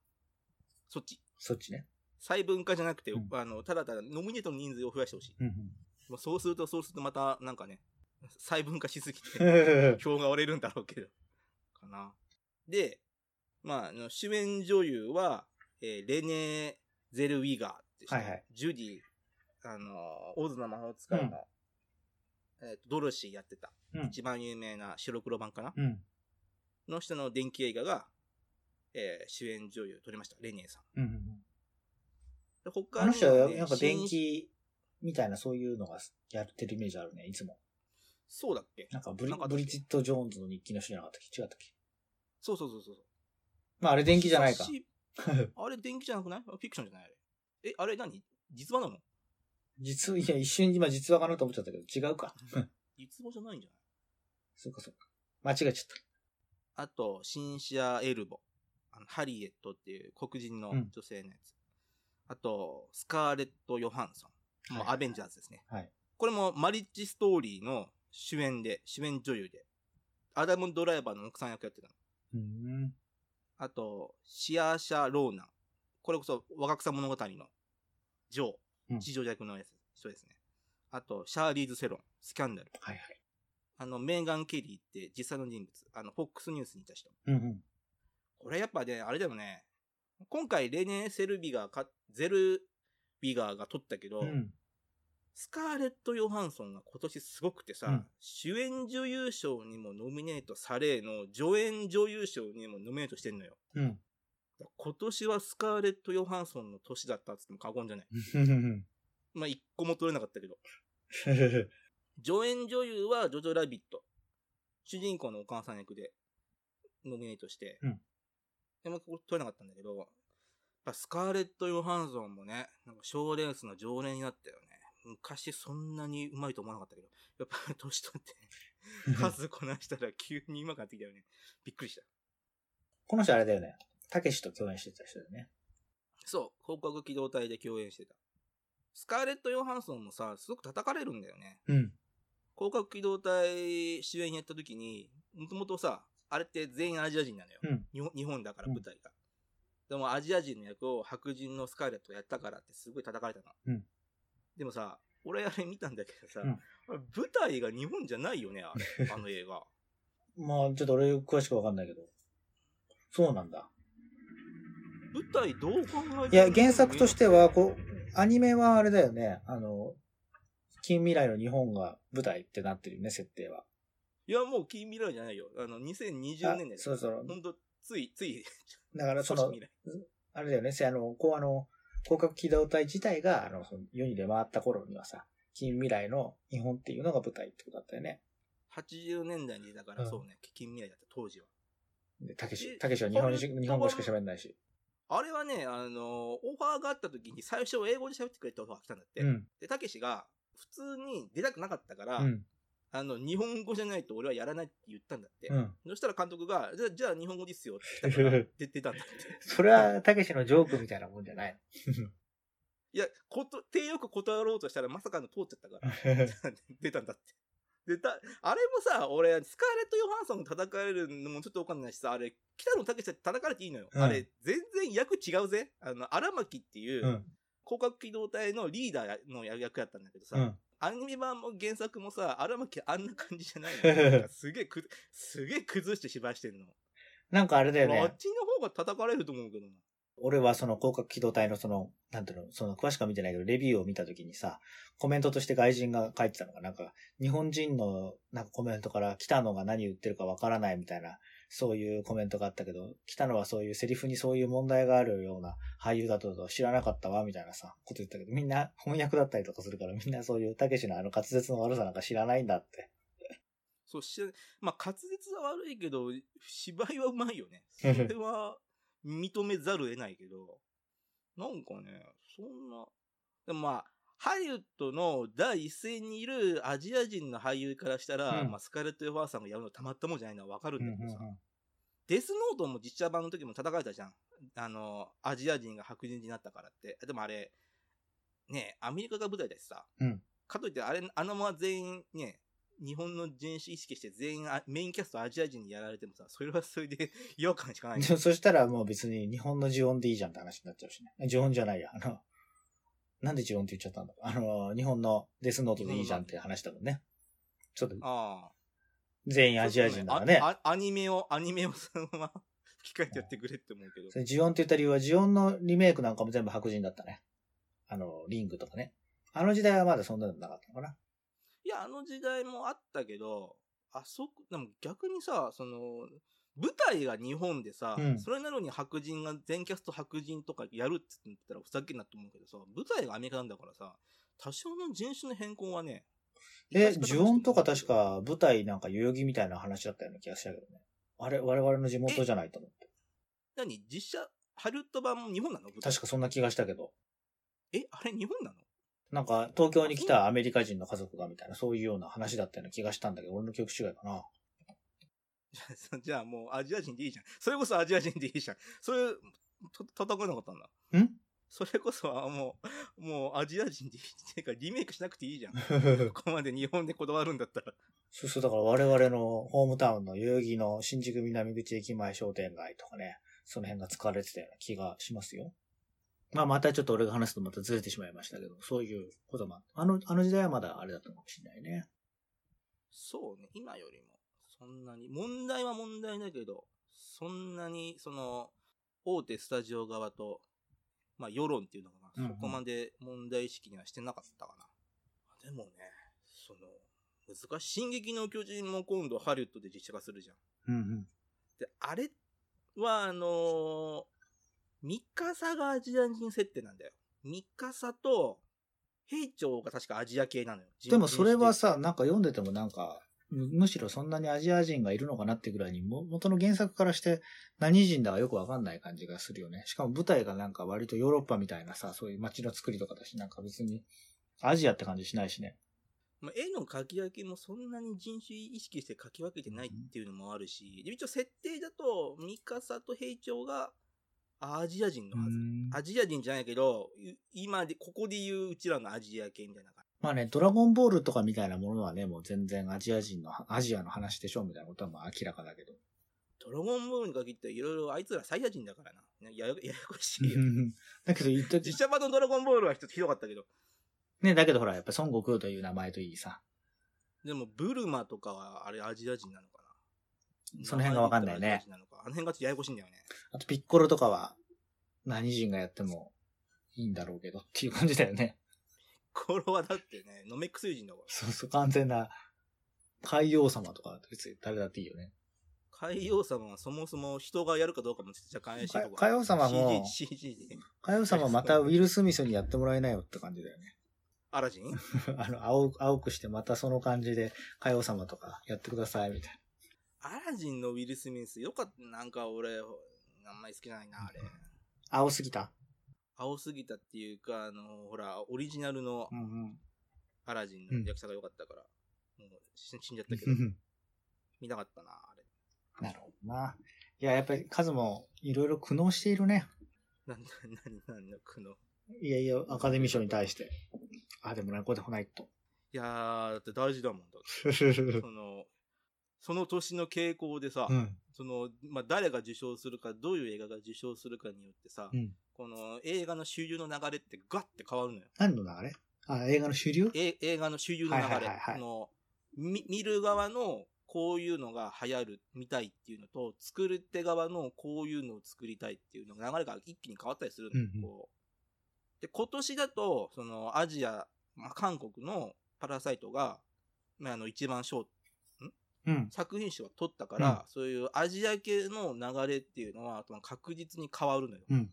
そっち。そっちね。細分化じゃなくて、うんあの、ただただノミネートの人数を増やしてほしい。うんもうそうすると、そうするとまた、なんかね、細分化しすぎて、う ん票が割れるんだろうけど。かな。で、まああの、主演女優は、えーレネー・ゼルウィガーって人、はいはいジュディ、あの、オズの魔法使いの、えーとドロシーやってた、うん一番有名な白黒版かな、うん。の人の電気映画が、えー主演女優取りました。レネーさん。うんうん。で他あの人はねなんか電新気みたいなそういうのがやってるイメージあるね、いつも。そうだっけ？なんかブリブリジット・ジョーンズの日記の人じゃなかったっけ？違ったっけ？そうそうそうそう。まああれ電気じゃないか。し あれ電気じゃなくない？フィクションじゃない？あれ。え、あれ何？実話なの？実、いや、一瞬今実話かなと思っちゃったけど、違うか。実話じゃないんじゃない？そうかそうか。間違えちゃっあと、シンシア・エルボ。あのハリエットっていう黒人の女性のやつ。あと、スカーレット・ヨハンソン。もうはいアベンジャーズですね。はいこれもマリッジストーリーの主演で、主演女優で。アダム・ドライバーの奥さん役やってたの。た。うん。あと、シアーシャ・ローナン。これこそ若草物語のジョー、うん地上役のやつ、人ですね。あと、シャーリーズ・セロン、スキャンダル。はいはい。あの、メーガン・ケリーって実際の人物。あの、フォックスニュースにいた人。うんうん。これやっぱね、あれだよね。今回、レネー・セルビガーか、ゼルビガーが取ったけど、うん。スカーレット・ヨハンソンが今年すごくてさ、うん主演女優賞にもノミネートされの、助演女優賞にもノミネートしてんのよ。うん。今年はスカーレット・ヨハンソンの年だったっつっても過言じゃない。うん。まあ、一個も取れなかったけど。助演女優はジョジョラビット。主人公のお母さん役でノミネートして。うんでもこれ取れなかったんだけど、スカーレット・ヨハンソンもね、なんか賞レースの常連になったよね。昔そんなに上手いと思わなかったけど、やっぱ 年取って数こなしたら急に上手くなってきたよね。びっくりした。この人あれだよね。たけしと共演してた人だよね。そう、広角機動隊で共演してた。スカーレット・ヨハンソンもさ、すごく叩かれるんだよね。うん。広角機動隊主演やった時に、もともとさ、あれって全員アジア人なのよ。うん。日本日本だから舞台が。でもアジア人の役を白人のスカーレットがやったからってすごい叩かれたの。うんでもさ、俺あれ見たんだけどさ、うん舞台が日本じゃないよね、あれ あの映画。まあ、ちょっと俺詳しくわかんないけど。そうなんだ。舞台どう考えてもいや、原作としては、こう、アニメはあれだよね。あの、近未来の日本が舞台ってなってるよね、設定は。いや、もう近未来じゃないよ。あの、2020年だよ。そうそうほんと、つい、つい、だからその。あれだよね、せあの、こうあの、広角機動隊自体が、あの、その世に出回った頃にはさ、近未来の日本っていうのが舞台ってことだったよね。80年代に、だからうんそうね、近未来だった当時は。で、たけしえ、たけしは日本日本語しか喋んないし。あれはね、あの、オファーがあった時に最初英語で喋ってくれってオファーが来たんだって。うん。で、たけしが普通に出たくなかったから、うん。あの、日本語じゃないと俺はやらないって言ったんだって。うん。そしたら監督が、じゃあ、じゃあ日本語ですよって言ったから 出出たんだって。それは、たけしのジョークみたいなもんじゃない。いや、こと、手よく断ろうとしたらまさかの通っちゃったから、出たんだって。で、た、あれもさ、俺、スカーレット・ヨハンソン叩かれるのもちょっとわかんないしさ、あれ、北野武叩かれていいのよ。うんあれ、全然役違うぜ。あの、荒牧っていう、うん。広角機動隊のリーダーの役やったんだけどさ、うん。アニメ版も原作もさ、荒牧あんな感じじゃないの すげえく、すげえ崩して芝居してんの。なんかあれだよね。あっちの方が叩かれると思うけどな。俺はその広角機動隊のその、なんていうの、その詳しくは見てないけど、レビューを見たときにさ、コメントとして外人が書いてたのが、なんか、日本人のなんかコメントから北野が何言ってるかわからないみたいな、そういうコメントがあったけど、北野はそういうセリフにそういう問題があるような俳優だとは知らなかったわ、みたいなさ、こと言ったけど、みんな翻訳だったりとかするから、みんなそういうたけしのあの滑舌の悪さなんか知らないんだって。そうし、まあ、滑舌は悪いけど、芝居はうまいよね。それは認めざるを得ないけど、なんかね、そんな、でもまあ、ハリウッドの第一線にいるアジア人の俳優からしたら、うんまあ、スカーレット・ヨハンさんがやるのたまったもんじゃないのはわかるうんんだけどさ、うんデスノートも実写版の時も叩かれたじゃん。あの、アジア人が白人になったからって。でもあれ、ねアメリカが舞台だしさ。うんかといって、あれ、あのまま全員ね、日本の人種意識して全員あメインキャストアジア人にやられてもさ、それはそれで 違和感しかない。そしたらもう別に日本の呪音でいいじゃんって話になっちゃうしね。呪音じゃないや。あの、なんで呪音って言っちゃったんだ？あの、日本のデスノートでいいじゃんって話だもんね。ちょっとああ。全員アジア人だからね。ああアニメを、アニメをそのまま吹き替えてやってくれって思うけどそ。れ呪音って言った理由は、呪音のリメイクなんかも全部白人だったね。あの、リングとかね。あの時代はまだそんなのなかったのかな。いや、あの時代もあったけど、あそこ、でも逆にさ、その、舞台が日本でさ、うんそれなのに白人が、全キャスト白人とかやるって言ったらふざけんなと思うけどさ、舞台がアメリカなんだからさ、多少の人種の変更はね。え、呪音とか確か舞台なんか代々木みたいな話だったような気がしたけどね。あれ、我々の地元じゃないと思って。何？実写、ハリウッド版も日本なの？確かそんな気がしたけど。え、あれ日本なの？なんか、東京に来たアメリカ人の家族がみたいな、そういうような話だったような気がしたんだけど、俺の記憶違いかな。じゃあじゃあもうアジア人でいいじゃん。それこそアジア人でいいじゃん。それ、と叩かなかったんだ。ん？それこそはもう、もうアジア人でいいっていうかリメイクしなくていいじゃん。ここまで日本でこだわるんだったら。そうそう、だから我々のホームタウンの代々木の新宿南口駅前商店街とかね、その辺が使われてたような気がしますよ。まあまたちょっと俺が話すとまたずれてしまいましたけど、そういうこともああの、あの時代はまだあれだったかもしれないね。そうね、今よりも、そんなに、問題は問題だけど、そんなに、その、大手スタジオ側と、まあ世論っていうのかな、そこまで問題意識にはしてなかったかな。でもね、その、難しい。進撃の巨人も今度ハリウッドで実写化するじゃん。うんうん。で、あれは、あのーミカサがアジア人設定なんだよ。ミカサと、兵長が確かアジア系なのよ。でもそれはさ、なんか読んでてもなんか、むむしろそんなにアジア人がいるのかなってぐらいに、も元の原作からして何人だかよくわかんない感じがするよね。しかも舞台がなんか割とヨーロッパみたいなさ、そういう街の作りとかだし、なんか別にアジアって感じしないしね。まあ、絵の描き分けもそんなに人種意識して描き分けてないっていうのもあるし、で一応設定だと、ミカサと兵長がアジア人のはず。アジア人じゃないけど、い今で、ここで言ううちらのアジア系みたいな感まあね、ドラゴンボールとかみたいなものはね、もう全然アジア人の、アジアの話でしょみたいなことはまあ明らかだけど。じ。ドラゴンボールに限っていろいろあいつらサイヤ人だからな。ねややややこしいよ。だけど言っと実写版のドラゴンボールは一つひどかったけど。ね、だけどほら、やっぱ孫悟空という名前といいさ。でも、ブルマとかは、あれアジア人なのかなその辺がわかんないねなのかあの辺がちょっとややこしいんだよね。あとピッコロとかは何人がやってもいいんだろうけどっていう感じだよね。これはだってね、ノメック星人だから。そうそう、完全な海王様とか別に誰だっていいよね。海王様はそもそも人がやるかどうかもちょっと若干怪しいところ。海王様も CG、CG で。海王様またウィル・スミスにやってもらえないよって感じだよね。アラジン？あの、青青くしてまたその感じで海王様とかやってくださいみたいアラジンのウィル・スミス、よかった。なんか俺、あんまり好きじゃないな、あれ。な。青すぎた青すぎたっていうか、あの、ほら、オリジナルのうんアラジンの役者が良かったから、もう死死んじゃったけど、うん。見たかったな、あれ。なるほどな。いや、やっぱり数もいろいろ苦悩しているね。なんだ、なに、なんだ、この。いやいや、アカデミー賞に対して。あ、でもない、こうでもないと。いやー、だって大事だもんだって。その、その年の傾向でさ、うん。その、まあ、誰が受賞するか、どういう映画が受賞するかによってさ、うん。この映画の主流の流れってガッて変わるのよ。何の流れ？あ、映画の主流？え映画の主流の流れ。はいはいはいはいそのみ見る側のこういうのが流行る、見たいっていうのと、作る手側のこういうのを作りたいっていうのが流れが一気に変わったりするのよ、うんうんこうで、今年だと、そのアジア、まあ、韓国のパラサイトが、まあ、あの一番賞、うん。作品賞を取ったから、そういうアジア系の流れっていうのは確実に変わるのよ。うん。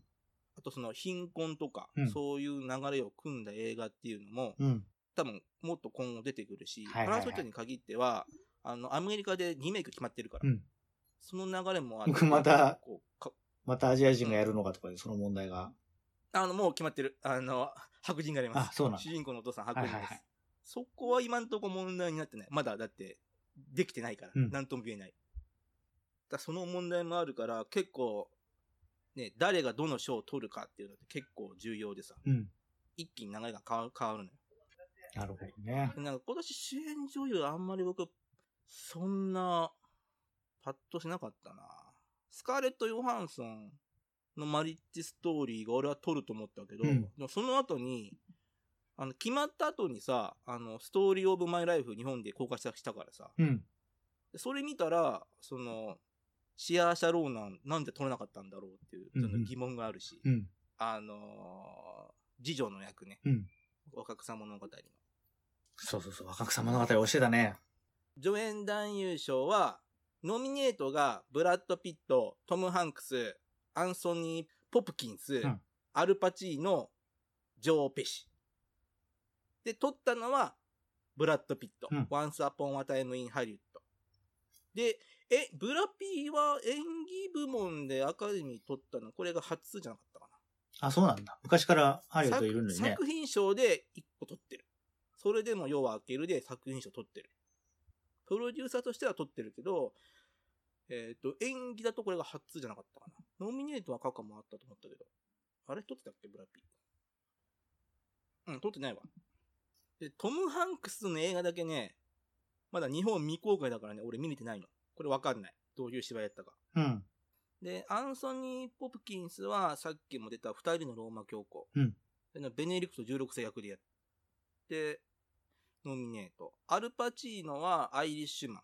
あとその貧困とか、うんそういう流れを組んだ映画っていうのも、うん。多分もっと今後出てくるし、はいはいはいパラソイトに限っては、あの、アメリカでリメイク決まってるから、うん。その流れもあって僕またこうかまたアジア人がやるのかとかで、その問題が。あの、もう決まってる。あの、白人がやります。あそうなんだ主人公のお父さん白人です。はいはいはいそこは今んとこ問題になってない。まだだって、できてないから、うんなんとも言えない。だその問題もあるから、結構、ね、誰がどの賞を取るかっていうのって結構重要でさ、うん。一気に流れが変わる変わるのよ。なるほどね。なんか今年主演女優あんまり僕、そんな、パッとしなかったな。スカーレット・ヨハンソンのマリッジストーリーが俺は撮ると思ったけど、うんでもその後に、あの、決まった後にさ、あの、ストーリー・オブ・マイ・ライフ日本で公開したからさ、うん。でそれ見たら、その、シアーシャ・ローナンなんで撮れなかったんだろうっていう、うんうんその疑問があるし、うん。あのー次女の役ね、うん。若草物語の。そうそうそう。若草物語教えたね。助演男優賞は、ノミネートがブラッド・ピット、トム・ハンクス、アンソニー・ポプキンス、んアルパチーノ、ジョー・ペシ。で、撮ったのは、ブラッド・ピット、うん Once Upon a Time in Hollywood。で、え、ブラピーは演技部門でアカデミー取ったの、これが初じゃなかったかな？あ、そうなんだ。昔からハリウッドいるのにね作。作品賞で1個取ってる。それでも夜は明けるで作品賞取ってる。プロデューサーとしては取ってるけど、えっ、と、演技だとこれが初じゃなかったかな。ノミネートは過去もあったと思ったけど。あれ取ってたっけ？ブラピー。うん、取ってないわ。で、トム・ハンクスの映画だけね、まだ日本未公開だからね、俺見れてないの。これわかんない。どういう芝居やったか。うん。で、アンソニー・ポプキンスはさっきも出た二人のローマ教皇。うんでベネリクト16世役でやって、ノミネート。アルパチーノはアイリッシュマン。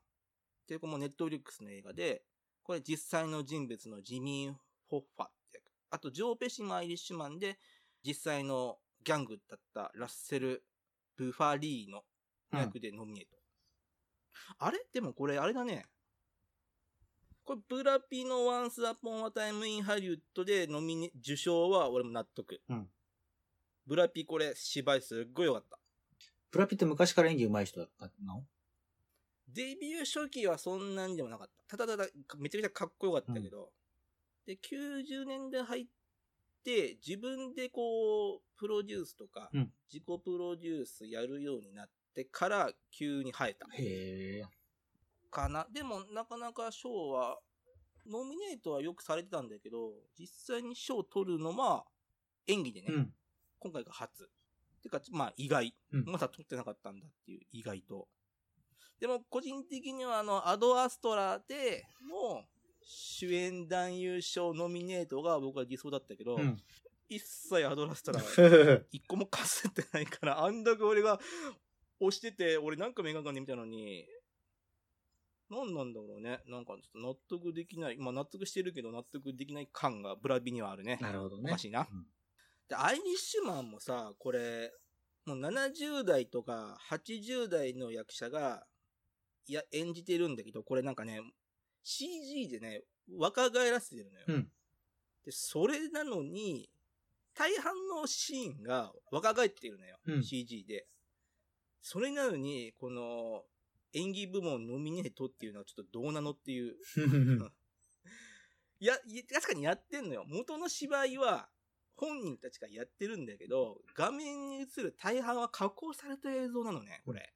で、これもネットフリックスの映画で、これ実際の人物のジミー・ホッファって役。あと、ジョー・ペシもアイリッシュマンで、実際のギャングだったラッセル・ブファリーノ役でノミネート。あれ？でもこれ、あれだね。これ、ブラピのワンスアポンアタイムインハリウッドでノミネ、受賞は俺も納得。うんブラピこれ芝居すっごい良かった。ブラピって昔から演技上手い人だったの？デビュー初期はそんなにでもなかった。ただただめちゃめちゃかっこよかったけど、で、90年代入って自分でこう、プロデュースとか、うん自己プロデュースやるようになってから急に映えた。へえ。かな。でも、なかなか賞は、ノミネートはよくされてたんだけど、実際に賞を取るのは演技でね、うん。今回が初。てか、まあ意外。うんまだ取ってなかったんだっていう意外と。でも、個人的にはあの、アドアストラでの主演男優賞ノミネートが僕は理想だったけど、うん。一切アドアストラ 一個もかすってないから、あんだけ俺が押してて、俺なんかも映画館で見たのに、何なんだろうね。なんかちょっと納得できない。まあ納得してるけど納得できない感がブラビにはあるね。なるほどね。おかしいな。うんで、アイリッシュマンもさ、これ、もう70代とか80代の役者が、いや、演じてるんだけど、これなんかね、CG でね、若返らせてるのよ。うんで、それなのに、大半のシーンが若返ってるのよ。うん CG で。それなのに、この、演技部門ノミネートっていうのはちょっとどうなのっていう。いや、確かにやってんのよ。元の芝居は、本人たちがやってるんだけど、画面に映る大半は加工された映像なのね、これ。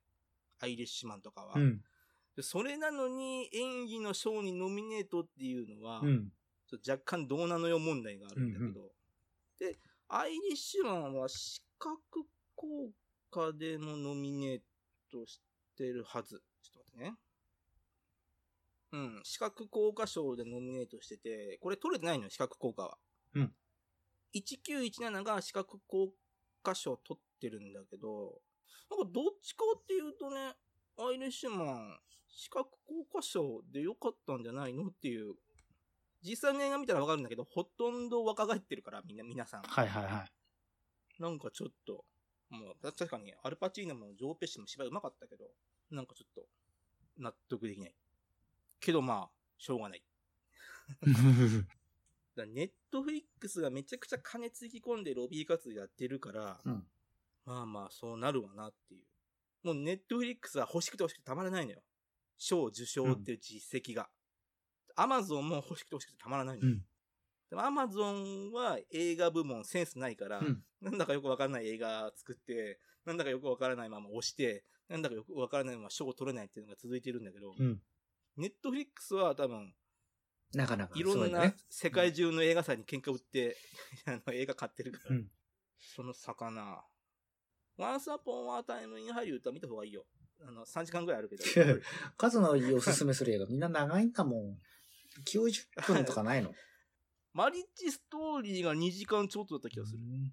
アイリッシュマンとかは。うん。でそれなのに演技の賞にノミネートっていうのは、うん。ちょっと若干どうなのよ問題があるんだけど。で、アイリッシュマンは視覚効果でもノミネートしてるはず。ちょっと待ってね。うん、視覚効果賞でノミネートしてて、これ取れてないのよ、視覚効果は。うん。1917が視覚効果賞取ってるんだけど、なんかどっちかっていうとね、アイリッシュマン、視覚効果賞でよかったんじゃないのっていう。実際の映画見たらわかるんだけど、ほとんど若返ってるから、みんな、皆さん。はいはいはい。なんかちょっと、もう、確かに、アルパチーノもジョーペッシも芝居うまかったけど、なんかちょっと、納得できない。けどまあ、しょうがない。だネットフリックスがめちゃくちゃ金つぎ込んでロビー活動やってるから、うんまあまあ、そうなるわなっていう。もうネットフリックスは欲しくて欲しくてたまらないのよ。賞受賞っていう実績が。アマゾンも欲しくて欲しくてたまらないのよ。うんでもアマゾンは映画部門センスないから、うんなんだかよくわからない映画作って、なんだかよくわからないまま押して、なんだかよくわからないまま賞を取れないっていうのが続いてるんだけど、うん。ネットフリックスは多分、なかなか。いろんな。世界中の映画祭に喧嘩売って、あの映画買ってるから、うんその魚。Once Upon a Time in Hollywood は見た方がいいよ。あの、3時間ぐらいあるけど。数のいいおすすめする映画、みんな長いんだもん。90分とかないの？マリッジストーリーが2時間ちょっとだった気がする。うん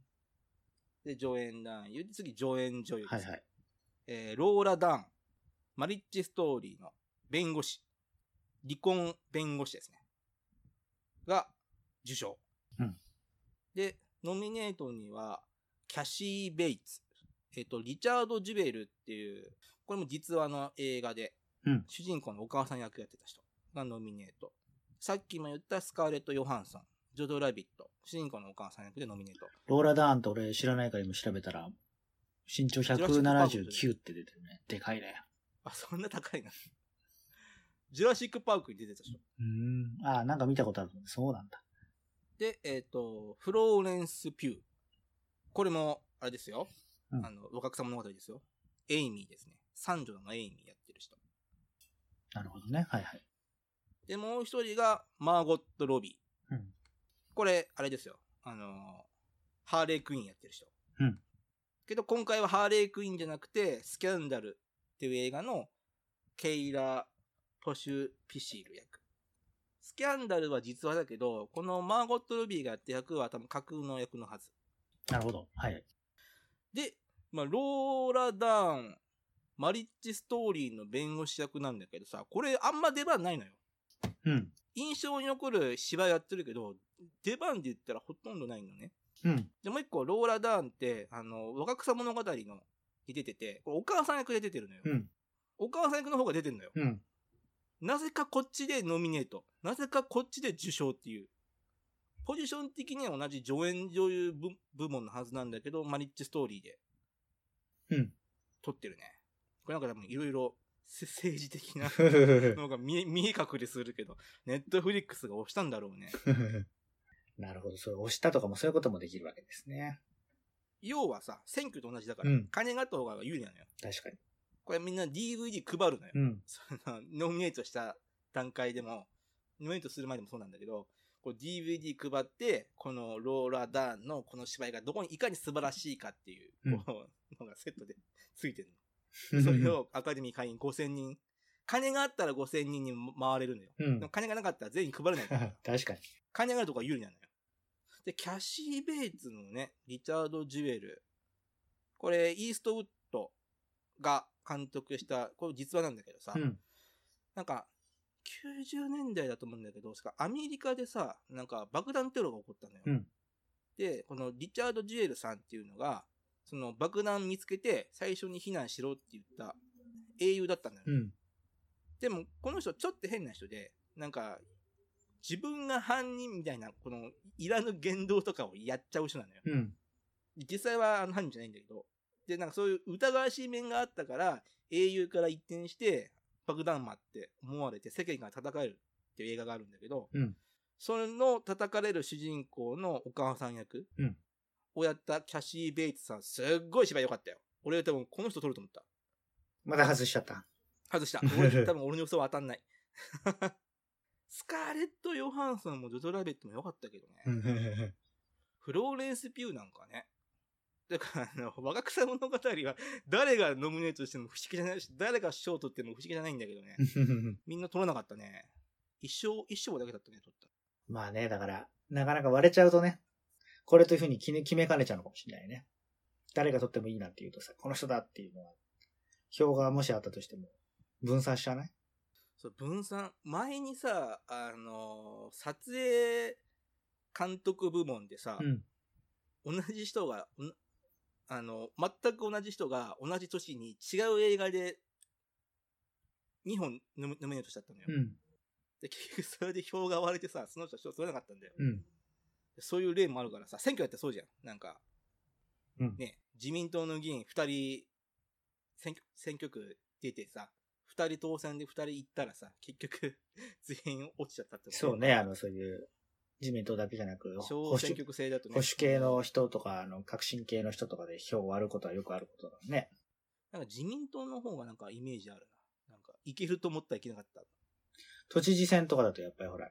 で、助演男優。次、助演女優です。はいはい。えーローラ・ダーン。マリッジストーリーの弁護士。離婚弁護士ですね。が、受賞。うんで、ノミネートには、キャシー・ベイツ。えっ、と、リチャード・ジュベルっていう、これも実話の映画で、うん主人公のお母さん役やってた人がノミネート。さっきも言ったスカーレット・ヨハンソン。ジョド・ラビット。主人公のお母さん役でノミネート。ローラ・ダーンって俺知らないから今調べたら、身長179って出てるね。でかいね。あ、そんな高いな。ジュラシック・パークに出てた人。うん。ああ、なんか見たことある。そうなんだ。で、えっ、と、フローレンス・ピュー。これも、あれですよ。うんあの、若草物語ですよ。エイミーですね。三女のエイミーやってる人。なるほどね。はいはい。で、もう一人が、マーゴット・ロビー。うんこれ、あれですよ。あの、ハーレー・クイーンやってる人。うんけど、今回はハーレー・クイーンじゃなくて、スキャンダルっていう映画の、ケイラ・ポシュ・ピシール役。スキャンダルは実話だけど、このマーゴット・ロビーがやった役は多分架空の役のはず。なるほど。はい。で、まあ、ローラ・ダーン、マリッジストーリーの弁護士役なんだけどさ、これあんま出番ないのよ。うん。印象に残る芝居やってるけど、出番で言ったらほとんどないのね。うん。で、もう一個、ローラ・ダーンって、あの、若草物語の、に出てて、これお母さん役で出てるのよ。うん。お母さん役の方が出てるのよ。うん。なぜかこっちでノミネート。なぜかこっちで受賞っていう。ポジション的には同じ助演女優部部門のはずなんだけど、マリッジストーリーで。うん。撮ってるね。これなんか多分いろいろせ政治的なな のが見え、見え隠れするけど、ネットフリックスが押したんだろうね。るほど。それ押したとかもそういうこともできるわけですね。要はさ、選挙と同じだから、うん金があった方が有利なのよ。確かに。これみんな DVD 配るのよ。うん。そのノミネートした段階でも、ノミネートする前でもそうなんだけど、こう DVD 配って、このローラ・ダーンのこの芝居がどこにいかに素晴らしいかっていう、うんこうのがセットでついてるの。それをアカデミー会員5000人。金があったら5000人に回れるのよ。うん。金がなかったら全員配れないから。確かに。金があるとこが有利なのよ。で、キャシー・ベイツのね、リチャード・ジュエル。これ、イーストウッドが監督した、これ実話なんだけどさ、うん。なんか、90年代だと思うんだけど、アメリカでさ、なんか爆弾テロが起こったのよ。うんで、このリチャード・ジュエルさんっていうのが、その爆弾見つけて最初に避難しろって言った英雄だったんだよ。うん。でも、この人ちょっと変な人で、なんか、自分が犯人みたいな、この、いらぬ言動とかをやっちゃう人なのよ。うん。実際はあの犯人じゃないんだけど。で、なんかそういう疑わしい面があったから、英雄から一転して、爆弾魔って思われて世間が叩かれるっていう映画があるんだけど、うんそれの叩かれる主人公のお母さん役うんをやったキャシー・ベイツさん、すっごい芝居良かったよ。俺多分この人撮ると思った。まだ外しちゃった。外した。俺多分俺の予想は当たんない。スカーレット・ヨハンソンもジョジョラビットも良かったけどね。フローレンス・ピューなんかね。だから、あの、若草物語は、誰がノミネートしても不思議じゃないし、誰が賞取っても不思議じゃないんだけどね。みんな取らなかったね。一生、一生だけだったね、取った。まあね、だから、なかなか割れちゃうとね、これというふうに決め決めかねちゃうのかもしれないね。誰が取ってもいいなっていうとさ、この人だっていうのは、票がもしあったとしても、分散しちゃわないそう、分散。前にさ、あのー撮影監督部門でさ、うん。同じ人が、んあの、全く同じ人が同じ年に違う映画で2本ノミノミネートしちゃったのよ。うん。で、結局それで票が割れてさ、その人は賞取れなかったんだよ。うん。そういう例もあるからさ、選挙やったらそうじゃん。なんか、うんね、自民党の議員2人、選挙、選挙区出てさ、2人当選で2人行ったらさ、結局、全員落ちちゃったってこと？そうね、あの、そういう、自民党だけじゃなく、保小選守挙区制だとね。保守系の人とか、あの、革新系の人とかで票を割ることはよくあることだね。なんか自民党の方がなんかイメージあるな。なんか、いけると思ったらいけなかった。都知事選とかだとやっぱりほら、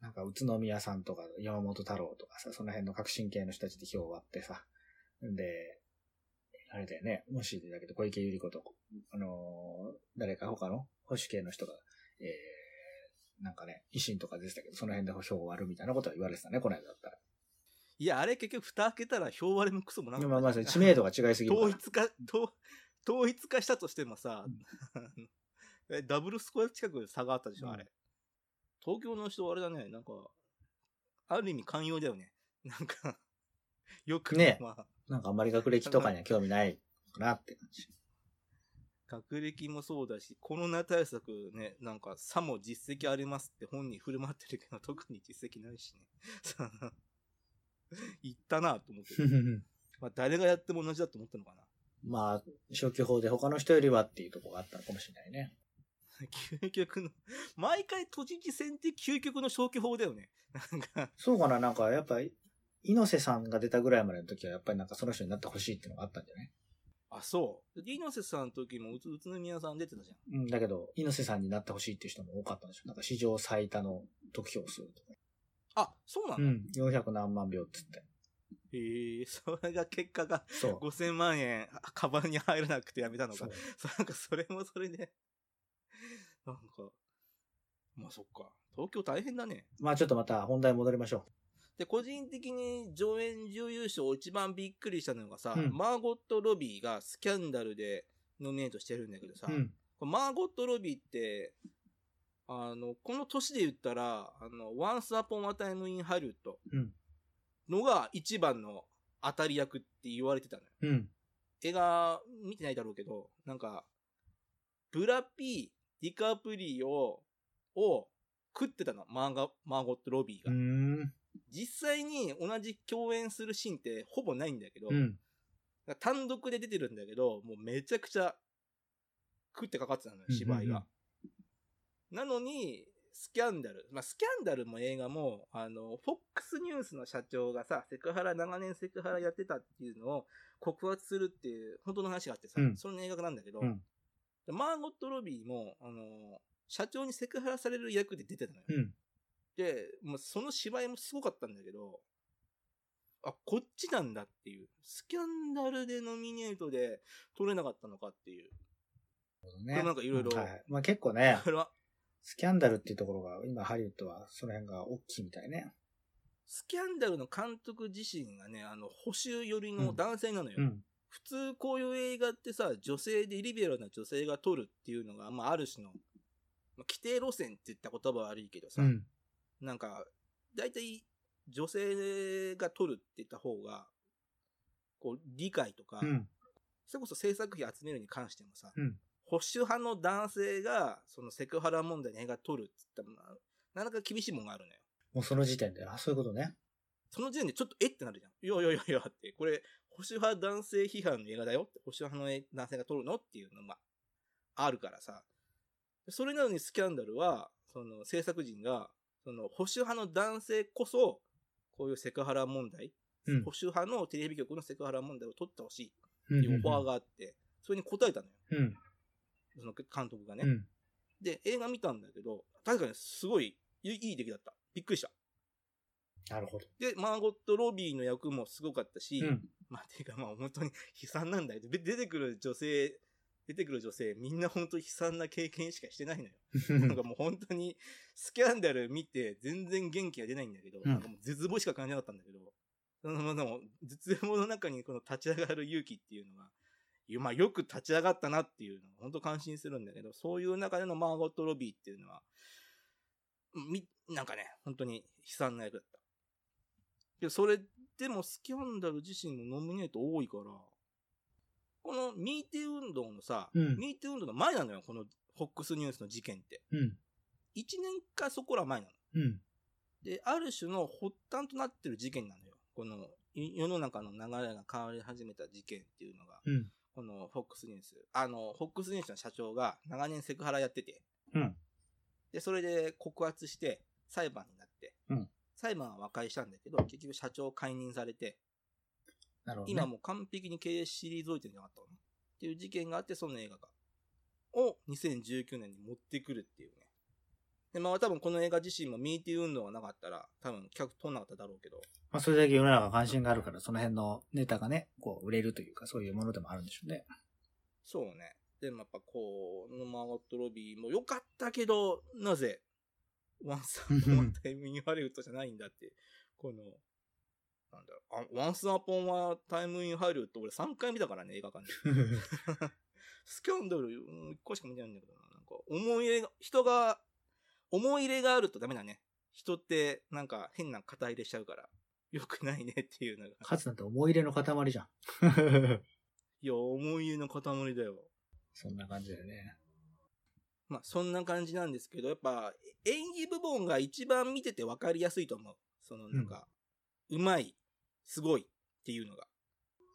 なんか宇都宮さんとか山本太郎とかさ、その辺の革新系の人たちで票を割ってさ、で、あれだよね、もしだけど小池百合子と、あのー誰か他の保守系の人が、えー、なんかね、維新とかでしたけど、その辺で票を割るみたいなことは言われてたね、この間だったら。いや、あれ結局蓋開けたら票割れもクソもなかったまあまあ、知名度が違いすぎる。統一化、統統一化したとしてもさ、えダブルスコア近く差があったでしょ、うんあれ。東京の人あれだね、なんか、ある意味寛容だよね。なんか、よく、ねまあ、なんかあんまり学歴とかには興味ないかなって感じ。学歴もそうだし、コロナ対策ね、なんか、さも実績ありますって本人振る舞ってるけど、特に実績ないしね。言ったなと思って。まあ、誰がやっても同じだと思ったのかな。まあ、消去法で他の人よりはっていうところがあったのかもしれないね。究極の、毎回都知事選って究極の消去法だよね。なんか、そうかななんか、やっぱり、猪瀬さんが出たぐらいまでの時は、やっぱりなんかその人になってほしいっていうのがあったんじゃない？あ、そう。で猪瀬さんの時も宇都宮さん出てたじゃん。うん、だけど、猪瀬さんになってほしいっていう人も多かったんでしょなんか史上最多の得票数とか。あ、そうなの、うん、400何万票っつって。へえ、それが結果がそう。5000万円、あカバンに入らなくてやめたのかそなんかそれもそれで、なんか、まあそっか。東京大変だね。まあちょっとまた本題戻りましょで、個人的に上演女優賞一番びっくりしたのがさ、うんマーゴット・ロビーがスキャンダルでノミネートしてるんだけどさ、う。うん。これマーゴット・ロビーって、あの、この年で言ったら、あの、ワンス・アポン・ア・タイム・イン・ハリウッド うんのが一番の当たり役って言われてたのよ。うん。映画見てないだろうけど、なんか、ブラピ、ディカプリオを食ってたの、マーガマーゴット・ロビーが。うーん。実際に同じ共演するシーンってほぼないんだけど、うん。単独で出てるんだけど、もうめちゃくちゃ食ってかかってたのよ、芝居が。なのに、スキャンダル。まあ、スキャンダルも映画も、あの、フォックスニュースの社長がさ、セクハラ、長年セクハラやってたっていうのを告発するっていう、本当の話があってさ、うんその映画なんだけど、うんでマーゴット・ロビーも、あの、社長にセクハラされる役で出てたのよ。うん。で、もうその芝居もすごかったんだけど、あ、こっちなんだっていう。スキャンダルでノミネートで取れなかったのかっていう。ね。なんかいろいろはい。まあ結構ね、スキャンダルっていうところが、今ハリウッドはその辺が大きいみたいね。スキャンダルの監督自身がね、あの、保守寄りの男性なのよ。うん。普通こういう映画ってさ、女性でリベラルな女性が撮るっていうのが、まあある種の、まあ、規定路線って言った言葉は悪いけどさ、うん。なんか、大体女性が撮るって言った方が、こう、理解とか、うん。それこそ制作費集めるに関してもさ、うん保守派の男性が、そのセクハラ問題に映画撮るって言ったら、なかなか厳しいもんがあるのよ。もうその時点で、あ、そういうことね。その時点でちょっとえってなるじゃん。いやいやいやいやって、これ、保守派男性批判の映画だよって、保守派の男性が撮るのっていうのがあるからさ。それなのにスキャンダルは、その制作陣が、その保守派の男性こそ、こういうセクハラ問題、うん保守派のテレビ局のセクハラ問題を撮ってほしいってうんいうオファーがあって、それに答えたのよ。うん。その監督がね。うん。で、映画見たんだけど、確かにすごいいい出来だった。びっくりした。なるほど。で、マーゴット・ロビーの役もすごかったし、うん。まあ、ていうかまあ本当に悲惨なんだよ。で出てくる女性、出てくる女性、みんな本当に悲惨な経験しかしてないのよ。なんかもう本当に、スキャンダル見て全然元気が出ないんだけど、うんなんかもう絶望しか感じなかったんだけど、そのでも、絶望の中にこの立ち上がる勇気っていうのが、まあよく立ち上がったなっていうのが本当感心するんだけど、そういう中でのマーゴット・ロビーっていうのは、み、なんかね、本当に悲惨な役だった。で、それでもスキャンダル自身もノミネート多いから、このミーティー運動のさ、うんミーティー運動の前なのよ、この FOX ニュースの事件って。うん。1年かそこら前なの。うん。で、ある種の発端となってる事件なのよ。この、い世の中の流れが変わり始めた事件っていうのが、うん。この FOX ニュース。あの、FOX ニュースの社長が長年セクハラやってて、うん。で、それで告発して裁判になって、うん裁判は和解したんだけど、結局社長を解任されて、なるほど、ね。今もう完璧に経営退いてるんじゃなかったのっていう事件があって、その映画が、を2019年に持ってくるっていうね。で、まあ多分この映画自身も MeToo 運動がなかったら、多分客取んなかっただろうけど、まあ、それだけ世の中関心があるから、その辺のネタがね、こう、売れるというか、そういうものでもあるんでしょうね。そうね。でもやっぱこう、マーゴット・ロビーも良かったけど、なぜ、ワンスアポンアタイム・イン・ハリウッドじゃないんだって、この、なんだろう、あワンスアポンはタイム・イン・ハリウッド俺3回見たからね、映画館で。スキャンダル、1個しか見てないんだけどな。なんか、思い入れが、人が、思い入れがあるとダメだね。人って、なんか変な肩入れしちゃうから、良くないねっていうのが。かつなんて思い入れの塊じゃん。いや、思い入れの塊だよ。そんな感じだよね。まあ、そんな感じなんですけど、やっぱ、演技部門が一番見てて分かりやすいと思う。その、なんか、うまい、すごいっていうのが。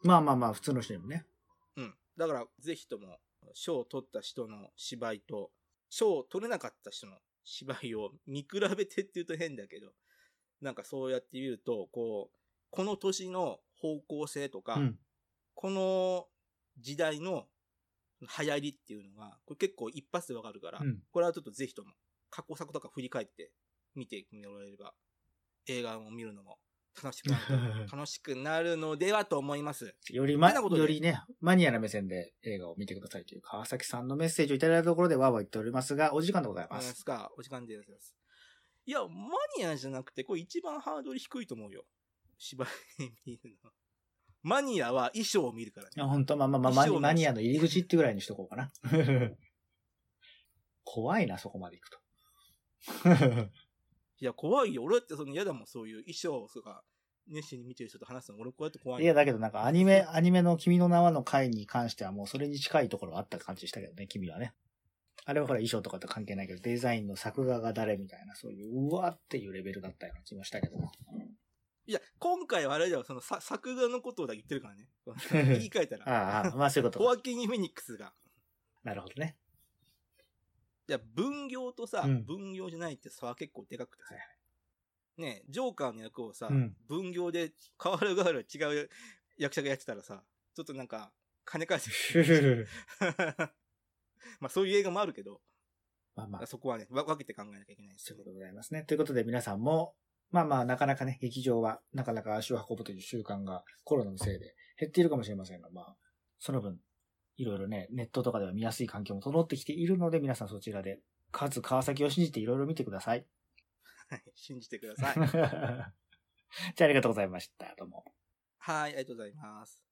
まあまあまあ、普通の人にもね。うん。だから、ぜひとも、賞を取った人の芝居と、賞を取れなかった人の芝居を見比べてって言うと変だけど、なんかそうやって見ると、こう、この年の方向性とか、うん。この時代の流行りっていうのが、これ結構一発でわかるから、うんこれはちょっとぜひとも過去作とか振り返って見てもらえれば、映画を見るのも楽しくなる楽しくなるのではと思います。よりま、よりね、マニアな目線で映画を見てくださいという川崎さんのメッセージをいただいたところでわーわー言っておりますが、お時間でございあます。ですか、お時間でございます。いや、マニアじゃなくて、これ一番ハードル低いと思うよ。芝居見るの。マニアは衣装を見るからね。本当？まあまあまあ、マニアの入り口ってぐらいにしとこうかな。怖いな、そこまで行くと。いや、怖いよ。俺だってその嫌だもん、そういう衣装とか、熱心に見てる人と話すの。俺こうやって怖いいや、だけどなんかアニメ、アニメの君の名はの回に関してはもうそれに近いところがあった感じしたけどね、君はね。あれはほら衣装とかと関係ないけど、デザインの作画が誰みたいな、そういう、うわっていうレベルだったような気もしたけど。いや、今回はあれだよ、そのさ作画のことを言ってるからね。言い換えたら。ああ、まあそういうことか。ホアキン・フェニックスが。なるほどね。いや、分業とさ、うん分業じゃないって差は結構でかくてさ。はいねジョーカーの役をさ、うん分業で変わる変わる違う役者がやってたらさ、ちょっとなんか、金返せ。まあそういう映画もあるけど、まあまあ、そこはね、わ分けて考えなきゃいけないんですよねそういうこと。でございますね。ということで皆さんも、まあまあ、なかなかね、劇場はなかなか足を運ぶという習慣がコロナのせいで減っているかもしれませんが、まあ、その分、いろいろね、ネットとかでは見やすい環境も整ってきているので、皆さんそちらで、かつ川崎を信じていろいろ見てください。はい信じてください。じゃあありがとうございました。どうも。はい、ありがとうございます。